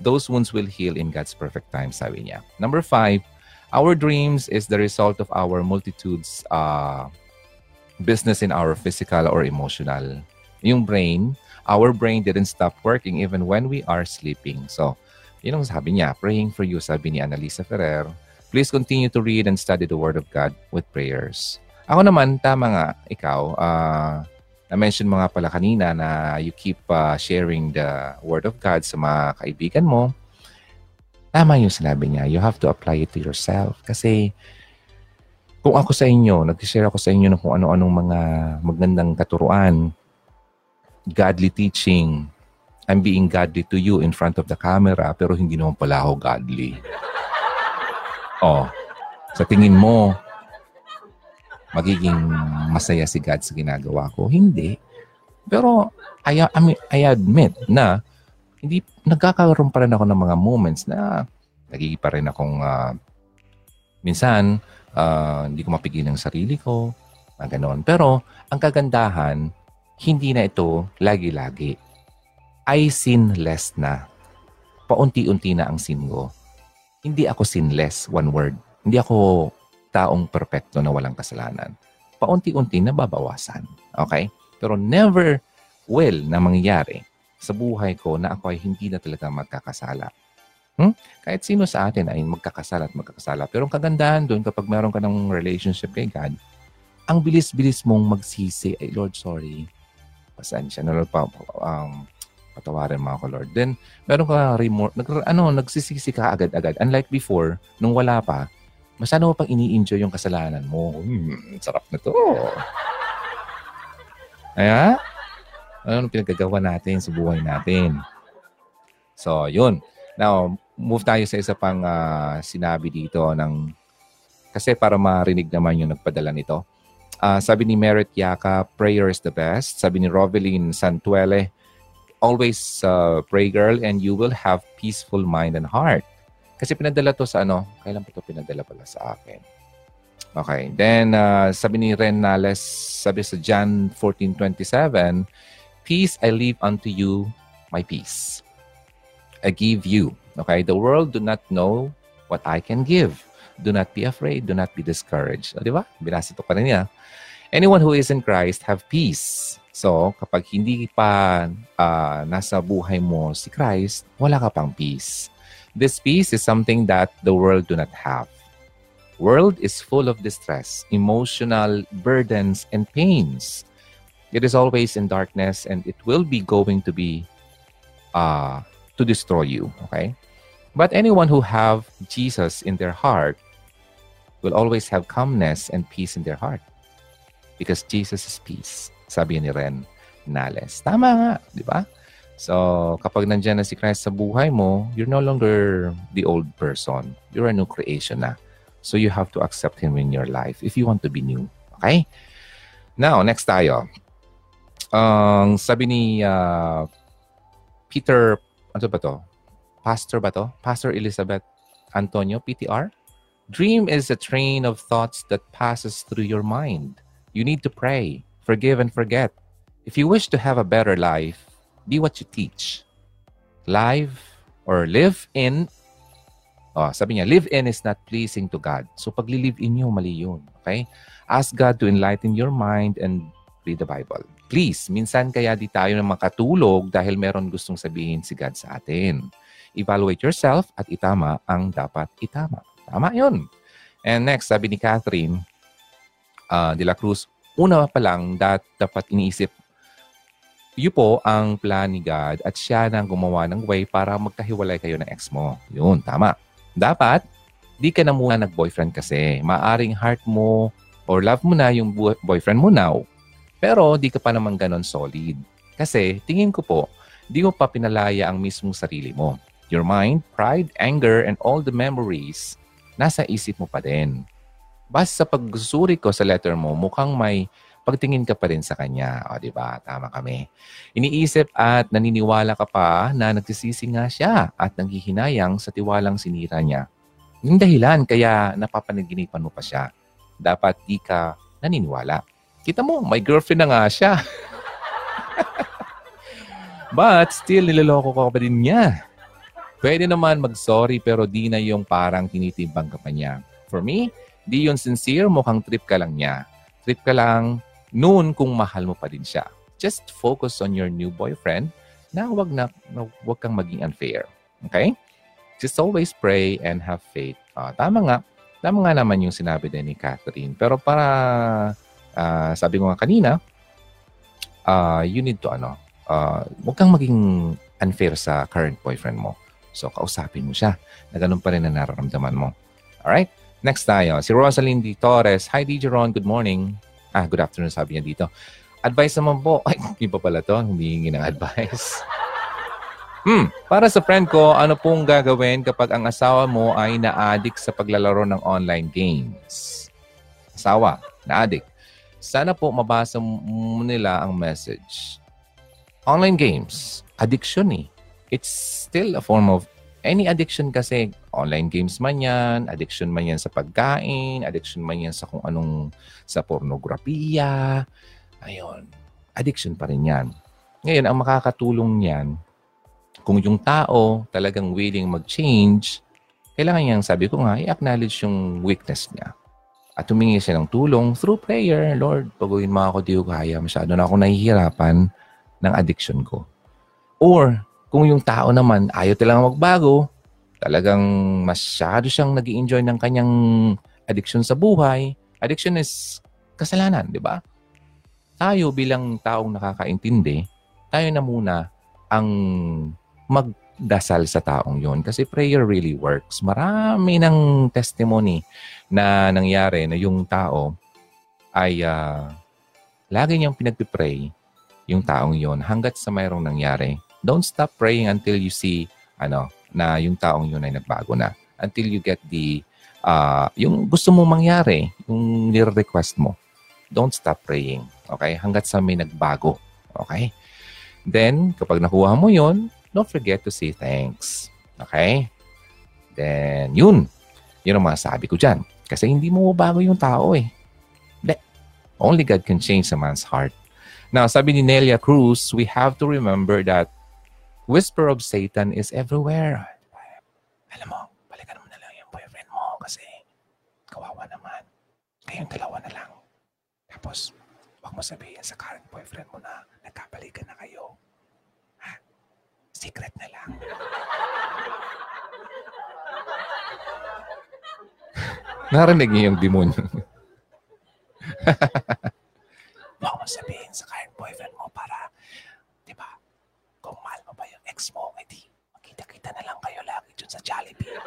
Those wounds will heal in God's perfect time, sabi niya. Number five, Our dreams is the result of our multitudes uh, business in our physical or emotional. Yung brain, our brain didn't stop working even when we are sleeping. So, yun ang sabi niya, praying for you, sabi ni Annalisa Ferrer. Please continue to read and study the Word of God with prayers. Ako naman, tama nga, ikaw, uh, na-mention mo nga pala kanina na you keep uh, sharing the Word of God sa mga kaibigan mo tama yung sinabi niya. You have to apply it to yourself. Kasi kung ako sa inyo, nag-share ako sa inyo ng kung ano-anong mga magandang katuruan, godly teaching, I'm being godly to you in front of the camera, pero hindi naman pala ako godly. Oh, sa tingin mo, magiging masaya si God sa ginagawa ko? Hindi. Pero I, I, mean, I admit na hindi nagkakaroon pa rin ako ng mga moments na nagiging pa rin akong uh, minsan uh, hindi ko mapigil ang sarili ko, na ganoon. Pero ang kagandahan, hindi na ito lagi-lagi. I sinless na. Paunti-unti na ang sin ko. Hindi ako sinless, one word. Hindi ako taong perpekto na walang kasalanan. Paunti-unti na babawasan. Okay? Pero never will na mangyayari sa buhay ko na ako ay hindi na talaga magkakasala. Hmm? Kahit sino sa atin ay magkakasala at magkakasala. Pero ang kagandahan doon kapag meron ka ng relationship kay God, ang bilis-bilis mong magsisi, ay Lord, sorry. Pasensya na Lord, pa, um, patawarin mo ako, Lord. Then, meron ka remorse, nag, ano, nagsisisi ka agad-agad. Unlike before, nung wala pa, masyado mo pang ini-enjoy yung kasalanan mo. Hmm, sarap na to. Kaya, ano pinagagawa natin sa buhay natin. So, yun. Now, move tayo sa isa pang uh, sinabi dito ng kasi para marinig naman yung nagpadala nito. Uh, sabi ni Merit Yaka, prayer is the best. Sabi ni Rovelyn Santuele, always uh, pray girl and you will have peaceful mind and heart. Kasi pinadala to sa ano, kailan pa to pinadala pala sa akin? Okay. Then, uh, sabi ni Ren Nales, sabi sa John 14.27, Peace I leave unto you, my peace. I give you. Okay? The world do not know what I can give. Do not be afraid. Do not be discouraged. O, di ba? Binasa ito kanina. Anyone who is in Christ have peace. So, kapag hindi pa uh, nasa buhay mo si Christ, wala ka pang peace. This peace is something that the world do not have. World is full of distress, emotional burdens, and pains. It is always in darkness and it will be going to be uh, to destroy you. Okay? But anyone who have Jesus in their heart will always have calmness and peace in their heart. Because Jesus is peace, sabi ni Ren Nales. Tama di ba? So, kapag nandyan na si Christ sa buhay mo, you're no longer the old person. You're a new creation na. So, you have to accept Him in your life if you want to be new. Okay? Now, next tayo. Ang um, sabi ni uh, Peter, ano ba to? Pastor ba to? Pastor Elizabeth Antonio, PTR? Dream is a train of thoughts that passes through your mind. You need to pray, forgive, and forget. If you wish to have a better life, be what you teach. Live or live in, oh, sabi niya, live in is not pleasing to God. So pag live in nyo, mali yun. Okay? Ask God to enlighten your mind and read the Bible. Please, minsan kaya di tayo na makatulog dahil meron gustong sabihin si God sa atin. Evaluate yourself at itama ang dapat itama. Tama yun. And next, sabi ni Catherine, uh, de la Cruz, una pa lang dat, dapat iniisip, yun po ang plan ni God at siya nang gumawa ng way para magkahiwalay kayo ng ex mo. Yun, tama. Dapat, di ka na muna nag-boyfriend kasi. Maaring heart mo or love mo na yung boyfriend mo now. Pero di ka pa naman ganon solid. Kasi tingin ko po, di mo pa pinalaya ang mismong sarili mo. Your mind, pride, anger, and all the memories, nasa isip mo pa din. Basta sa pagsusuri ko sa letter mo, mukhang may pagtingin ka pa rin sa kanya. O, di ba? Tama kami. Iniisip at naniniwala ka pa na nagsisisi nga siya at nanghihinayang sa tiwalang sinira niya. Yung dahilan kaya napapanaginipan mo pa siya. Dapat di ka naniniwala. Kita mo, may girlfriend na nga siya. But still, niloloko ko pa din niya. Pwede naman mag-sorry pero di na yung parang tinitimbang ka pa niya. For me, Di yun sincere, mukhang trip ka lang niya. Trip ka lang noon kung mahal mo pa din siya. Just focus on your new boyfriend na wag na, na wag kang maging unfair. Okay? Just always pray and have faith. Uh, tama nga. Tama nga naman yung sinabi din ni Catherine. Pero para, uh, sabi ko nga kanina, uh, you need to, ano, uh, wag kang maging unfair sa current boyfriend mo. So, kausapin mo siya na ganun pa rin na nararamdaman mo. Alright? Next tayo, si Rosalind D. Torres. Hi, DJ Ron. Good morning. Ah, good afternoon sabi niya dito. Advice naman po. Ay, iba pala to. Humihingi ng advice. Hmm, para sa friend ko, ano pong gagawin kapag ang asawa mo ay na-addict sa paglalaro ng online games? Asawa, na-addict. Sana po mabasa mo nila ang message. Online games, addiction eh. It's still a form of any addiction kasi, online games man yan, addiction man yan sa pagkain, addiction man yan sa kung anong, sa pornografiya, ayun, addiction pa rin yan. Ngayon, ang makakatulong niyan, kung yung tao talagang willing mag-change, kailangan niyang, sabi ko nga, i-acknowledge yung weakness niya. At humingi siya ng tulong through prayer. Lord, paguin mo ako, di ko kaya. Masyado na ako nahihirapan ng addiction ko. Or, kung yung tao naman ayaw talaga magbago, talagang masyado siyang nag enjoy ng kanyang addiction sa buhay, addiction is kasalanan, di ba? Tayo bilang taong nakakaintindi, tayo na muna ang magdasal sa taong yon kasi prayer really works. Marami ng testimony na nangyari na yung tao ay uh, lagi niyang pinagpipray yung taong yon hanggat sa mayroong nangyari don't stop praying until you see ano na yung taong yun ay nagbago na. Until you get the uh, yung gusto mong mangyari, yung nire-request mo. Don't stop praying. Okay? Hanggat sa may nagbago. Okay? Then, kapag nakuha mo yun, don't forget to say thanks. Okay? Then, yun. Yun ang masasabi ko dyan. Kasi hindi mo bago yung tao eh. Only God can change a man's heart. Now, sabi ni Nelia Cruz, we have to remember that whisper of Satan is everywhere. Alam mo, balikan mo na lang yung boyfriend mo kasi kawawa naman. Kayong dalawa na lang. Tapos, wag mo sabihin sa current boyfriend mo na nagkabalikan na kayo. Ha? Secret na lang. Narinig niyo yung demonyo. Huwag mo sabihin sa current boyfriend mo para, di ba, kung mahal mo ba yung ex mo, edi magkita-kita na lang kayo lagi dyan sa sa Jollibee.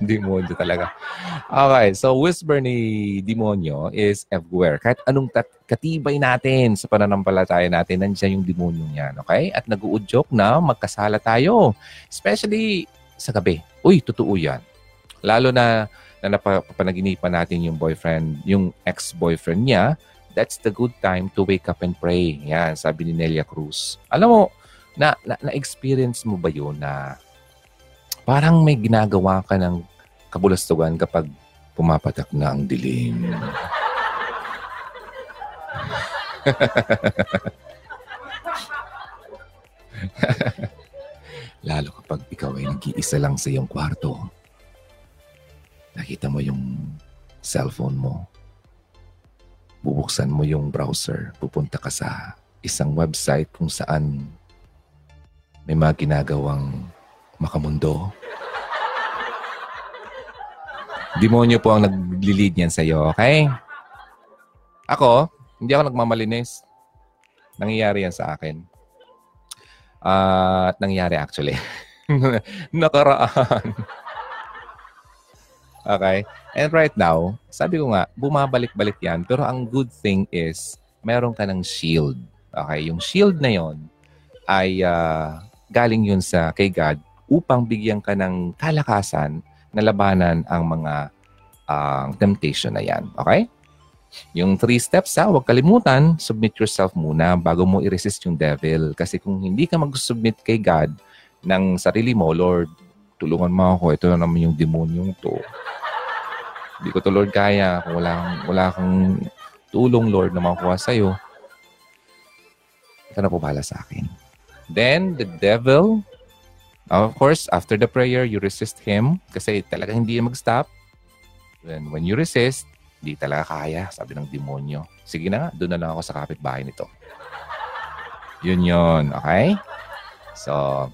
demonyo talaga. Okay, so whisper ni demonyo is everywhere. Kahit anong tat- katibay natin sa pananampalataya natin, nandiyan yung demonyo niyan. Okay? At nag-uudyok na magkasala tayo. Especially sa gabi. Uy, totoo yan. Lalo na na napapanaginipan natin yung boyfriend, yung ex-boyfriend niya, that's the good time to wake up and pray. Yan, sabi ni Nelia Cruz. Alam mo, na, na, na-experience mo ba yun na parang may ginagawa ka ng kabulastugan kapag pumapatak na ang dilim. Lalo kapag ikaw ay nag-iisa lang sa iyong kwarto. Nakita mo yung cellphone mo. Bubuksan mo yung browser. Pupunta ka sa isang website kung saan may mga ginagawang makamundo. Demonyo po ang nag-lead niyan sa iyo, okay? Ako, hindi ako nagmamalinis. Nangyayari yan sa akin. Uh, at nangyari actually. Nakaraan. okay? And right now, sabi ko nga, bumabalik-balik yan. Pero ang good thing is, meron ka ng shield. Okay? Yung shield na yon ay uh, galing yun sa kay God upang bigyan ka ng kalakasan na labanan ang mga uh, temptation na yan. Okay? Yung three steps ha, huwag kalimutan, submit yourself muna bago mo i-resist yung devil. Kasi kung hindi ka mag-submit kay God ng sarili mo, Lord, tulungan mo ako, ito na naman yung demonyong to. Hindi ko to, Lord, kaya. Kung wala, wala kang tulong, Lord, na makuha sa'yo, ito na po bala sa akin. Then, the devil Of course, after the prayer, you resist him kasi talaga hindi mag-stop. Then when you resist, hindi talaga kaya, sabi ng demonyo. Sige na nga, doon na lang ako sa kapitbahay nito. Yun yun, okay? So,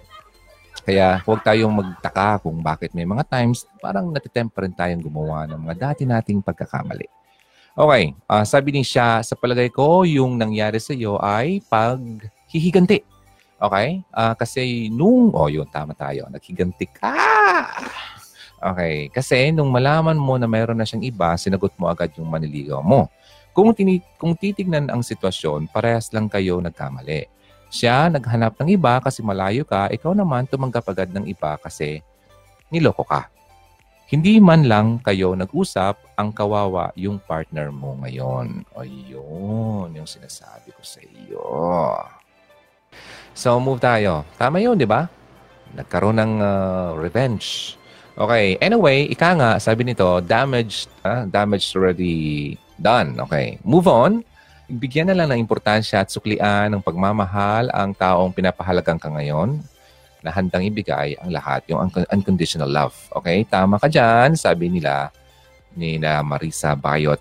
kaya huwag tayong magtaka kung bakit may mga times parang natitemper rin tayong gumawa ng mga dati nating pagkakamali. Okay, uh, sabi ni siya, sa palagay ko, yung nangyari sa iyo ay paghihiganti. Okay? Uh, kasi nung, oh yun, tama tayo, naghiganti ka. Okay. Kasi nung malaman mo na mayroon na siyang iba, sinagot mo agad yung maniligaw mo. Kung, tini- kung titignan ang sitwasyon, parehas lang kayo nagkamali. Siya naghanap ng iba kasi malayo ka, ikaw naman tumanggap agad ng iba kasi niloko ka. Hindi man lang kayo nag-usap, ang kawawa yung partner mo ngayon. Ayun, yung sinasabi ko sa iyo. So, move tayo. Tama yun, di ba? Nagkaroon ng uh, revenge. Okay. Anyway, ika nga, sabi nito, damaged, uh, damaged already done. Okay. Move on. Bigyan na lang ng importansya at suklian ng pagmamahal ang taong pinapahalagang ka ngayon na handang ibigay ang lahat, yung un- unconditional love. Okay? Tama ka dyan, sabi nila ni na Marisa Bayot.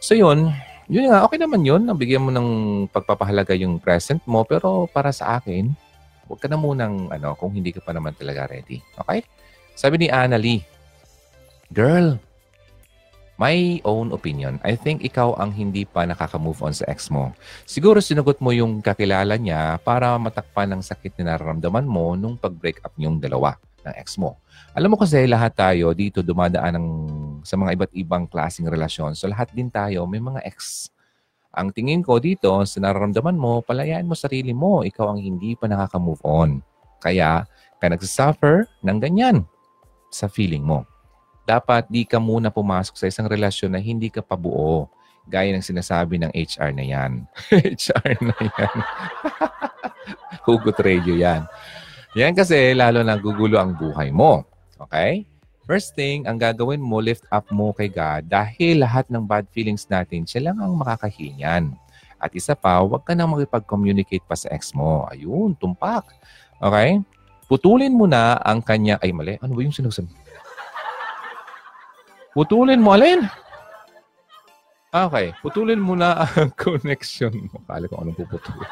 So yun, yun nga, okay naman yun. Nabigyan mo ng pagpapahalaga yung present mo. Pero para sa akin, huwag ka na munang, ano, kung hindi ka pa naman talaga ready. Okay? Sabi ni Anna Lee, Girl, my own opinion, I think ikaw ang hindi pa nakaka-move on sa ex mo. Siguro sinugot mo yung kakilala niya para matakpan ng sakit na nararamdaman mo nung pag-break up niyong dalawa ng ex mo. Alam mo kasi lahat tayo dito dumadaan ng, sa mga iba't ibang klaseng relasyon. So lahat din tayo may mga ex. Ang tingin ko dito, sa nararamdaman mo, palayaan mo sarili mo. Ikaw ang hindi pa nakaka-move on. Kaya, ka nagsasuffer ng ganyan sa feeling mo. Dapat di ka muna pumasok sa isang relasyon na hindi ka pabuo. Gaya ng sinasabi ng HR na yan. HR na yan. Hugot radio yan. Yan kasi lalo na gugulo ang buhay mo. Okay? First thing, ang gagawin mo, lift up mo kay God dahil lahat ng bad feelings natin, siya lang ang makakahinyan. At isa pa, huwag ka nang makipag-communicate pa sa ex mo. Ayun, tumpak. Okay? Putulin mo na ang kanya... Ay, mali. Ano ba yung sinusabi? Putulin mo, alin? Okay. Putulin mo na ang connection mo. Kala ko anong puputulin.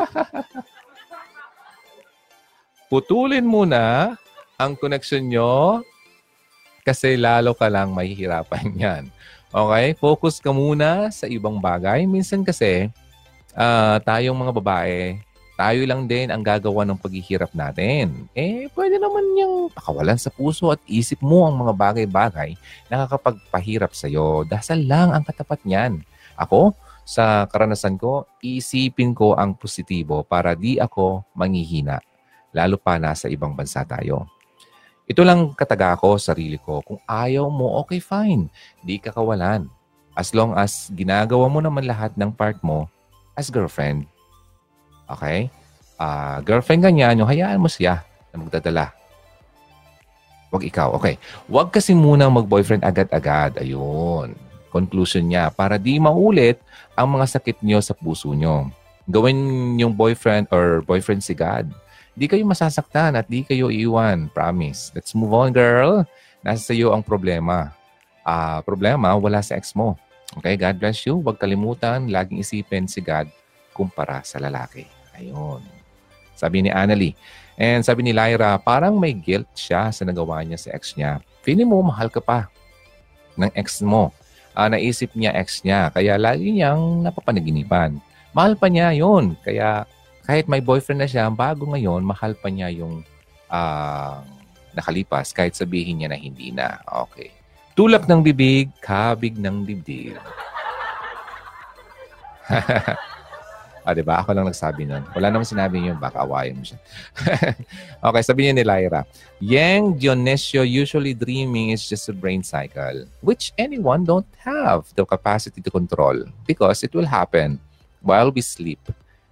Putulin muna ang connection nyo kasi lalo ka lang mahihirapan yan. Okay? Focus ka muna sa ibang bagay. Minsan kasi, uh, tayong mga babae, tayo lang din ang gagawa ng paghihirap natin. Eh, pwede naman niyang pakawalan sa puso at isip mo ang mga bagay-bagay na kakapagpahirap sa'yo. Dasal lang ang katapat niyan. Ako, sa karanasan ko, isipin ko ang positibo para di ako manghihina. Lalo pa nasa ibang bansa tayo. Ito lang kataga ko, sarili ko. Kung ayaw mo, okay, fine. Di ka kawalan. As long as ginagawa mo naman lahat ng part mo as girlfriend Okay? Uh, girlfriend ka niya, yung hayaan mo siya na magdadala. Huwag ikaw. Okay. Huwag kasi muna mag-boyfriend agad-agad. Ayun. Conclusion niya. Para di maulit ang mga sakit niyo sa puso niyo. Gawin yung boyfriend or boyfriend si God. Di kayo masasaktan at di kayo iiwan. Promise. Let's move on, girl. Nasa iyo ang problema. Uh, problema, wala sa ex mo. Okay, God bless you. Huwag kalimutan, laging isipin si God kumpara sa lalaki. Ayun. Sabi ni Annalie. And sabi ni Lyra, parang may guilt siya sa nagawa niya sa ex niya. Feeling mo, mahal ka pa ng ex mo. Uh, naisip niya ex niya, kaya lagi niyang napapanaginipan. Mahal pa niya yon Kaya kahit may boyfriend na siya, bago ngayon, mahal pa niya yung uh, nakalipas kahit sabihin niya na hindi na. Okay. Tulak ng bibig, kabig ng dibdib. Ah, di ba? Ako lang nagsabi nun. Wala namang sinabi yun. Baka awayin mo siya. okay, sabi niya ni Lyra. Yang Dionisio usually dreaming is just a brain cycle, which anyone don't have the capacity to control because it will happen while we sleep.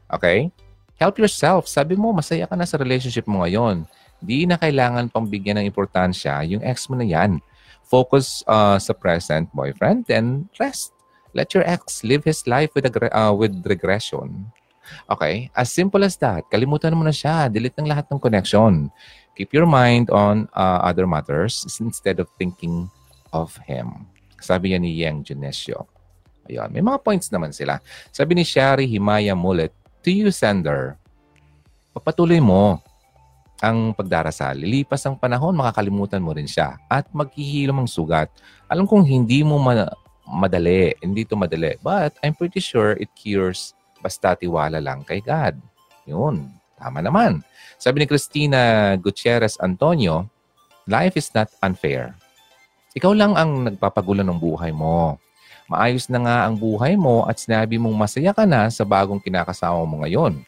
Okay? Help yourself. Sabi mo, masaya ka na sa relationship mo ngayon. Di na kailangan pang bigyan ng importansya yung ex mo na yan. Focus uh, sa present boyfriend, then rest. Let your ex live his life with, uh, with regression. Okay? As simple as that. Kalimutan mo na siya. Delete ng lahat ng connection. Keep your mind on uh, other matters instead of thinking of him. Sabi yan ni Yang Genesio. Ayun. May mga points naman sila. Sabi ni Shari Himaya Mullet, to you, sender, papatuloy mo ang pagdarasal. Lilipas ang panahon, makakalimutan mo rin siya. At maghihilom ang sugat. Alam kong hindi mo ma- madali. Hindi to madali. But I'm pretty sure it cures basta tiwala lang kay God. Yun. Tama naman. Sabi ni Christina Gutierrez Antonio, life is not unfair. Ikaw lang ang nagpapagulo ng buhay mo. Maayos na nga ang buhay mo at sinabi mong masaya ka na sa bagong kinakasama mo ngayon.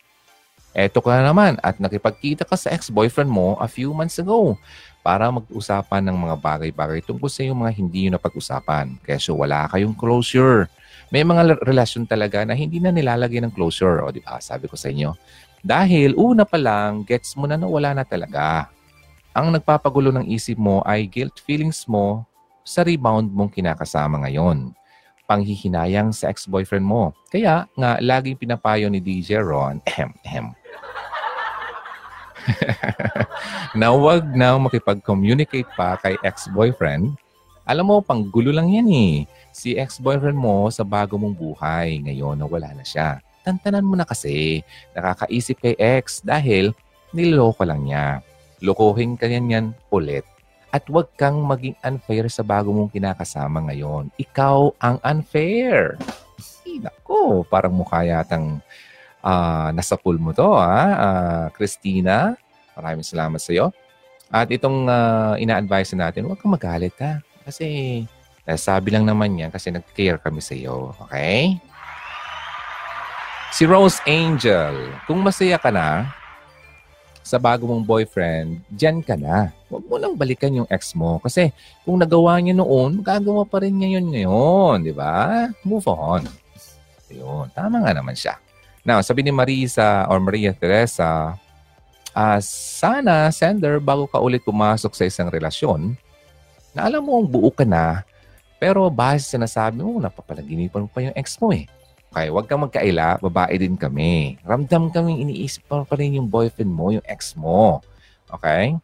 Eto ka na naman at nakipagkita ka sa ex-boyfriend mo a few months ago para mag-usapan ng mga bagay-bagay tungkol sa yung mga hindi nyo napag-usapan. Kaya so wala kayong closure. May mga relasyon talaga na hindi na nilalagay ng closure. O di ba? Sabi ko sa inyo. Dahil una pa lang, gets mo na na wala na talaga. Ang nagpapagulo ng isip mo ay guilt feelings mo sa rebound mong kinakasama ngayon. Panghihinayang sa ex-boyfriend mo. Kaya nga, laging pinapayo ni DJ Ron, ehem, ehem, na huwag na makipag-communicate pa kay ex-boyfriend. Alam mo, panggulo lang yan eh. Si ex-boyfriend mo sa bago mong buhay ngayon na wala na siya. Tantanan mo na kasi. Nakakaisip kay ex dahil niloko lang niya. Lokohin ka yan yan ulit. At huwag kang maging unfair sa bago mong kinakasama ngayon. Ikaw ang unfair. Ay, nako, parang mukha yatang uh, nasa pool mo to, ha? Uh, Christina, maraming salamat sa iyo. At itong uh, ina-advise natin, huwag kang magalit, ha? Kasi sabi lang naman yan kasi nag-care kami sa iyo. Okay? Si Rose Angel, kung masaya ka na sa bago mong boyfriend, dyan ka na. Huwag mo lang balikan yung ex mo. Kasi kung nagawa niya noon, gagawa pa rin niya yun ngayon. Di ba? Move on. Yun. Tama nga naman siya. Now, sabi ni Marisa or Maria Teresa, uh, sana, sender, bago ka ulit pumasok sa isang relasyon, na alam mo, buo ka na, pero base sa nasabi mo, napapalaginipan mo pa yung ex mo eh. Okay, huwag kang magkaila, babae din kami. Ramdam kami iniisip pa, pa rin yung boyfriend mo, yung ex mo. Okay?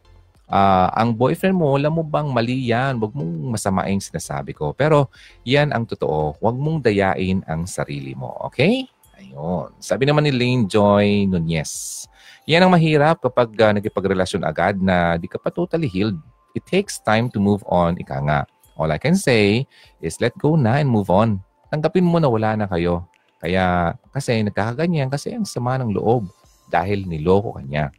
Uh, ang boyfriend mo, alam mo bang mali yan? Huwag mong masamain sinasabi ko. Pero yan ang totoo. Huwag mong dayain ang sarili mo. Okay? Ayun. Sabi naman ni Lane Joy Nunez, yan ang mahirap kapag uh, nagipagrelasyon agad na di ka pa totally healed. It takes time to move on, ika nga. All I can say is let go na and move on. Tanggapin mo na wala na kayo. Kaya, kasi nagkakaganyan kasi ang sama ng loob dahil niloko ka niya.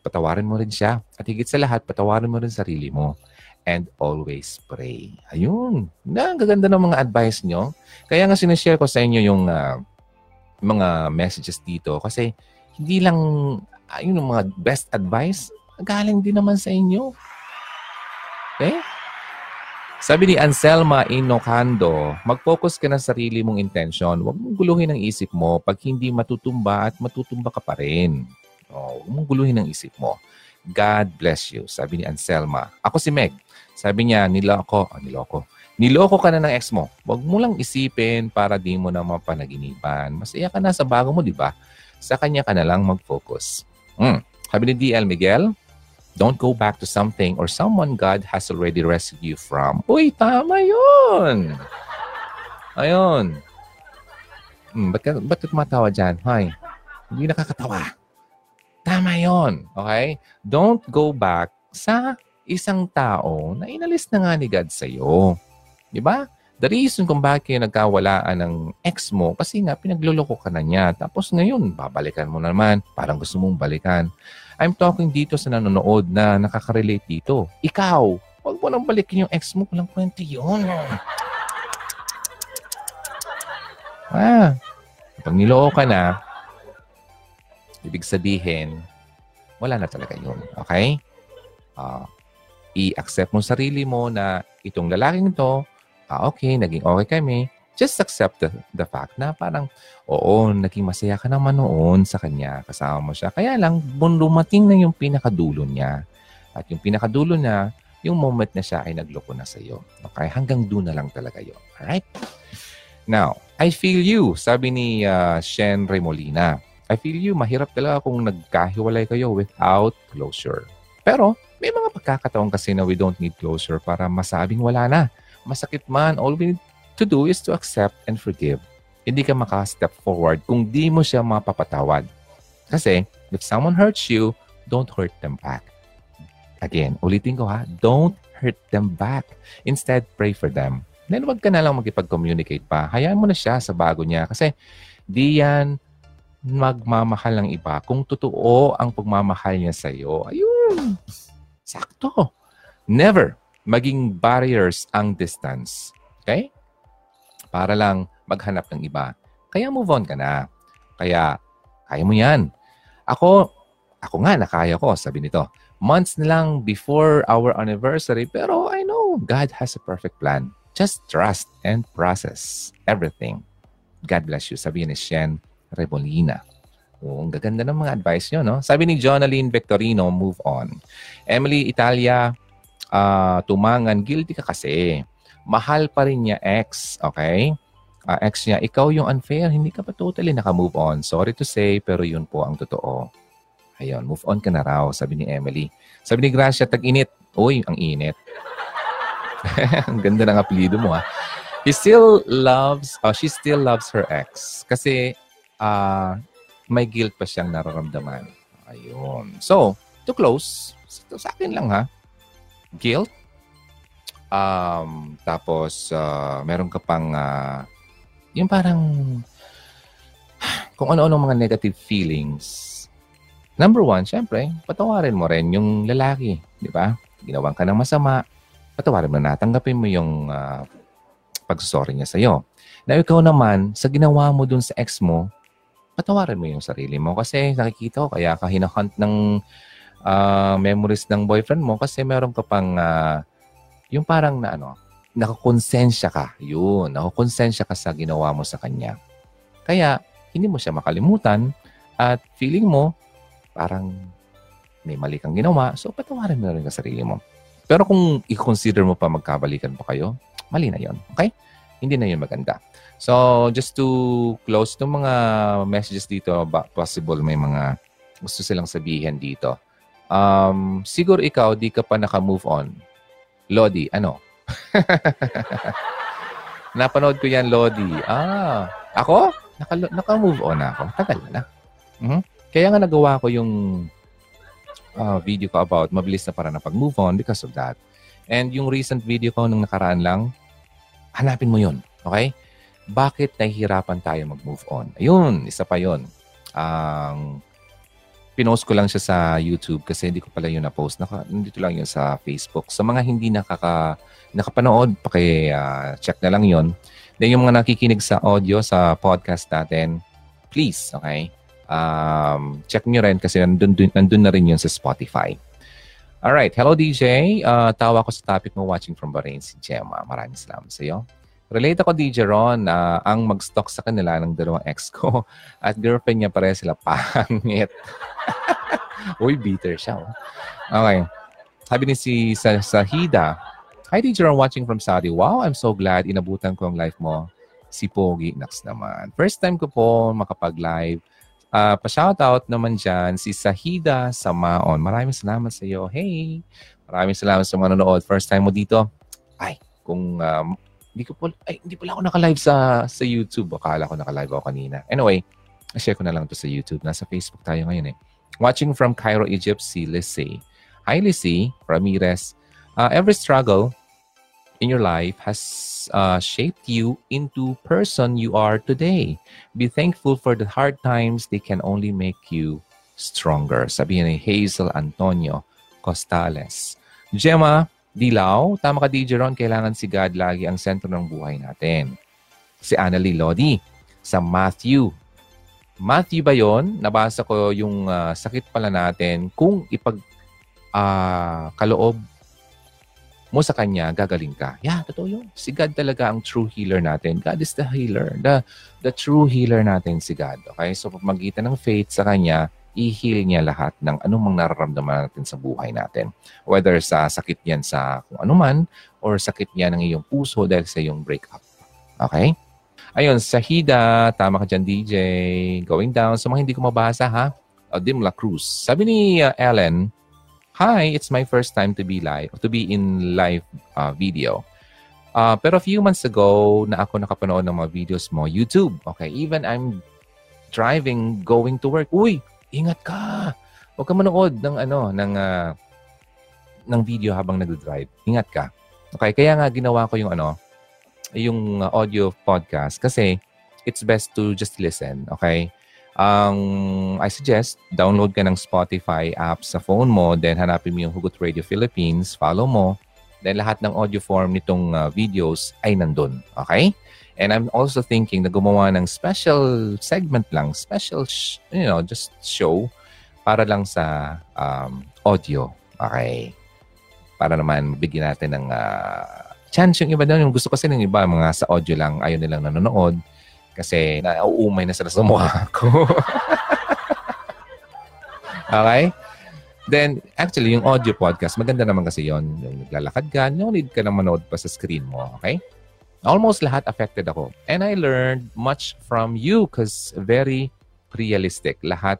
Patawarin mo rin siya. At higit sa lahat, patawarin mo rin sarili mo. And always pray. Ayun. Na, ang gaganda ng mga advice nyo. Kaya nga sinashare ko sa inyo yung uh, mga messages dito kasi hindi lang uh, yung mga best advice, galing din naman sa inyo. Okay? Sabi ni Anselma Inocando, mag-focus ka na sa sarili mong intention. Huwag mong guluhin ang isip mo pag hindi matutumba at matutumba ka pa rin. Oh, huwag mong guluhin ang isip mo. God bless you, sabi ni Anselma. Ako si Meg. Sabi niya, niloko, oh, niloko. Niloko ka na ng ex mo. Huwag mo lang isipin para di mo na mapanaginipan. Masaya ka na sa bago mo, di ba? Sa kanya ka na lang mag-focus. Hmm. Sabi ni DL Miguel, Don't go back to something or someone God has already rescued you from. Uy, tama yun! Ayun. Hmm, ba't ka, ba't ka tumatawa dyan? Hoy, hindi nakakatawa. Tama yon, okay? Don't go back sa isang tao na inalis na nga ni God sa'yo. Di ba? The reason kung bakit nagkawalaan ng ex mo, kasi nga pinagluloko ka na niya. Tapos ngayon, babalikan mo naman. Parang gusto mong balikan. I'm talking dito sa nanonood na nakaka-relate dito. Ikaw, huwag mo nang balikin yung ex mo. Walang kwento yun. Ah, pag niloo ka na, ibig sabihin, wala na talaga yun. Okay? Uh, i-accept mo sarili mo na itong lalaking to, ah, okay, naging okay kami, just accept the, the fact na parang, oo, naging masaya ka naman noon sa kanya, kasama mo siya. Kaya lang, dumating na yung pinakadulo niya. At yung pinakadulo na, yung moment na siya ay nagloko na sa iyo. Okay? Hanggang doon na lang talaga yun. Alright? Now, I feel you, sabi ni uh, Shen Remolina. I feel you, mahirap talaga kung nagkahiwalay kayo without closure. Pero, may mga pagkakataon kasi na we don't need closure para masabing wala na. Masakit man, all we need to do is to accept and forgive. Hindi ka maka-step forward kung di mo siya mapapatawad. Kasi, if someone hurts you, don't hurt them back. Again, ulitin ko ha, don't hurt them back. Instead, pray for them. Then, wag ka na lang magkipag-communicate pa. Hayaan mo na siya sa bago niya. Kasi, di yan magmamahal ng iba kung totoo ang pagmamahal niya sa iyo. Ayun. Sakto. Never maging barriers ang distance. Okay? para lang maghanap ng iba. Kaya move on ka na. Kaya, kaya mo yan. Ako, ako nga, nakaya ko, sabi nito. Months na lang before our anniversary, pero I know God has a perfect plan. Just trust and process everything. God bless you, sabi ni Shen Rebolina. Oh, ang gaganda ng mga advice nyo, no? Sabi ni Jonaline Victorino, move on. Emily Italia, uh, tumangan, guilty ka kasi mahal pa rin niya ex, okay? Uh, ex niya, ikaw yung unfair, hindi ka pa totally naka-move on. Sorry to say, pero yun po ang totoo. Ayun, move on ka na raw, sabi ni Emily. Sabi ni Gracia, tag-init. Uy, ang init. ang ganda ng apelido mo, ha? He still loves, oh, she still loves her ex. Kasi, uh, may guilt pa siyang nararamdaman. Ayun. So, to close, sa akin lang ha, guilt, Um, tapos, uh, meron ka pang, uh, yung parang, kung ano-ano mga negative feelings. Number one, syempre, patawarin mo rin yung lalaki. Di ba? Ginawan ka ng masama. Patawarin mo na. Tanggapin mo yung uh, pagsusorry niya sa'yo. Na ikaw naman, sa ginawa mo dun sa ex mo, patawarin mo yung sarili mo. Kasi nakikita ko, kaya ka hinahunt ng uh, memories ng boyfriend mo kasi meron ka pang uh, yung parang na ano, nakakonsensya ka. Yun, nakakonsensya ka sa ginawa mo sa kanya. Kaya, hindi mo siya makalimutan at feeling mo, parang may mali kang ginawa, so patawarin mo na rin sa sarili mo. Pero kung i-consider mo pa magkabalikan pa kayo, mali na yon Okay? Hindi na yun maganda. So, just to close itong mga messages dito, possible may mga gusto silang sabihin dito. Um, siguro ikaw, di ka pa naka-move on Lodi, ano? Napanood ko yan, Lodi. Ah, ako? Naka, naka-move on ako. Tagal na. Mm-hmm. Kaya nga nagawa ko yung uh, video ko about mabilis na para na pag-move on because of that. And yung recent video ko nung nakaraan lang, hanapin mo yun. Okay? bakit nahihirapan tayo mag-move on? Ayun, isa pa yon. Ang um, pinost ko lang siya sa YouTube kasi hindi ko pala yun na-post. Naka, nandito lang yun sa Facebook. Sa mga hindi nakaka, nakapanood, paki-check uh, na lang yun. Then yung mga nakikinig sa audio, sa podcast natin, please, okay? Um, check nyo rin kasi nandun, nandun na rin yun sa Spotify. Alright, hello DJ. Uh, tawa ko sa topic mo watching from Bahrain si Gemma. Maraming salamat sa iyo. Relate ako, DJ Ron, uh, ang mag-stalk sa kanila ng dalawang ex ko at girlfriend niya pare sila pangit. Uy, bitter siya. Oh. Okay. Sabi ni si sa Sahida, Hi, DJ Ron, watching from Saudi. Wow, I'm so glad inabutan ko ang live mo. Si Pogi Nax naman. First time ko po makapag-live. Uh, pa-shoutout naman dyan si Sahida Samaon. Maraming salamat sa iyo. Hey! Maraming salamat sa mga nanonood. First time mo dito. Ay, kung um, hindi ko po, ay, hindi pala ako naka-live sa, sa YouTube. Akala ko naka-live ako kanina. Anyway, share ko na lang to sa YouTube. Nasa Facebook tayo ngayon eh. Watching from Cairo, Egypt, si Lissy. Hi, Lissy Ramirez. Uh, every struggle in your life has uh, shaped you into person you are today. Be thankful for the hard times. They can only make you stronger. Sabi ni Hazel Antonio Costales. Gemma, Dilaw, tama ka DJ Ron, kailangan si God lagi ang sentro ng buhay natin. Si Annalie Lodi sa Matthew. Matthew ba yon? Nabasa ko yung uh, sakit pala natin. Kung ipag uh, kaloob mo sa Kanya, gagaling ka. Yeah, totoo yun. Si God talaga ang true healer natin. God is the healer. The, the true healer natin si God. Okay? So, pagmagitan ng faith sa Kanya, i-heal niya lahat ng anumang nararamdaman natin sa buhay natin. Whether sa sakit yan sa kung anuman or sakit yan ng iyong puso dahil sa iyong breakup. Okay? Ayun, Sahida, tama ka dyan DJ. Going down. Sa mga hindi ko mabasa ha, Dim La Cruz. Sabi ni uh, Ellen, Hi, it's my first time to be live, to be in live uh, video. Uh, pero a few months ago na ako nakapanood ng mga videos mo, YouTube. Okay, even I'm driving, going to work. Uy, ingat ka. Huwag ka manood ng ano, ng uh, ng video habang nagdo-drive. Ingat ka. Okay, kaya nga ginawa ko yung ano, yung uh, audio podcast kasi it's best to just listen, okay? Ang um, I suggest, download ka ng Spotify app sa phone mo, then hanapin mo yung Hugot Radio Philippines, follow mo, then lahat ng audio form nitong uh, videos ay nandun, okay? And I'm also thinking na gumawa ng special segment lang, special, sh- you know, just show para lang sa um, audio. Okay. Para naman mabigyan natin ng uh, chance yung iba doon. Yung gusto kasi ng iba, mga sa audio lang, ayaw nilang nanonood. Kasi nauumay na sila sa mukha ko. okay? Then, actually, yung audio podcast, maganda naman kasi yon Yung naglalakad ka, no need ka na manood pa sa screen mo. Okay? Almost lahat affected ako. And I learned much from you because very realistic. Lahat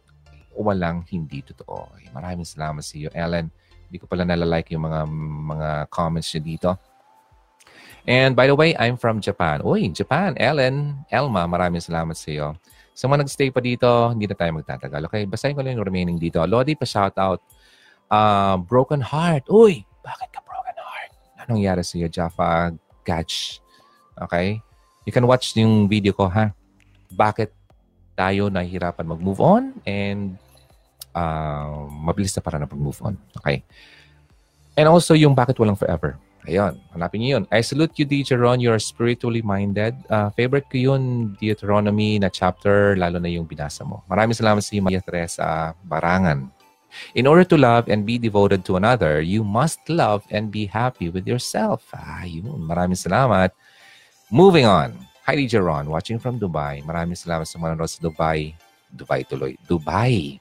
walang hindi totoo. Maraming salamat sa iyo, Ellen. Hindi ko pala nalalike yung mga mga comments niya dito. And by the way, I'm from Japan. Uy, Japan. Ellen, Elma, maraming salamat sa iyo. Sa mga nagstay pa dito, hindi na tayo magtatagal. Okay, basahin ko lang yung remaining dito. Lodi, pa-shoutout. Uh, broken heart. Uy, bakit ka broken heart? Anong nangyari sa iyo, Jaffa Gatch? Okay? You can watch yung video ko, ha? Bakit tayo nahihirapan mag-move on and uh, mabilis na para na pag-move on. Okay? And also yung bakit walang forever. Ayun, hanapin niyo yun. I salute you, DJ Ron. You're spiritually minded. Uh, favorite ko yun, Deuteronomy na chapter, lalo na yung binasa mo. Maraming salamat sa iyo, Maria Teresa Barangan. In order to love and be devoted to another, you must love and be happy with yourself. Ayun, maraming salamat. Moving on. Hi, DJ Ron. Watching from Dubai. Maraming salamat sa manonood sa Dubai. Dubai tuloy. Dubai.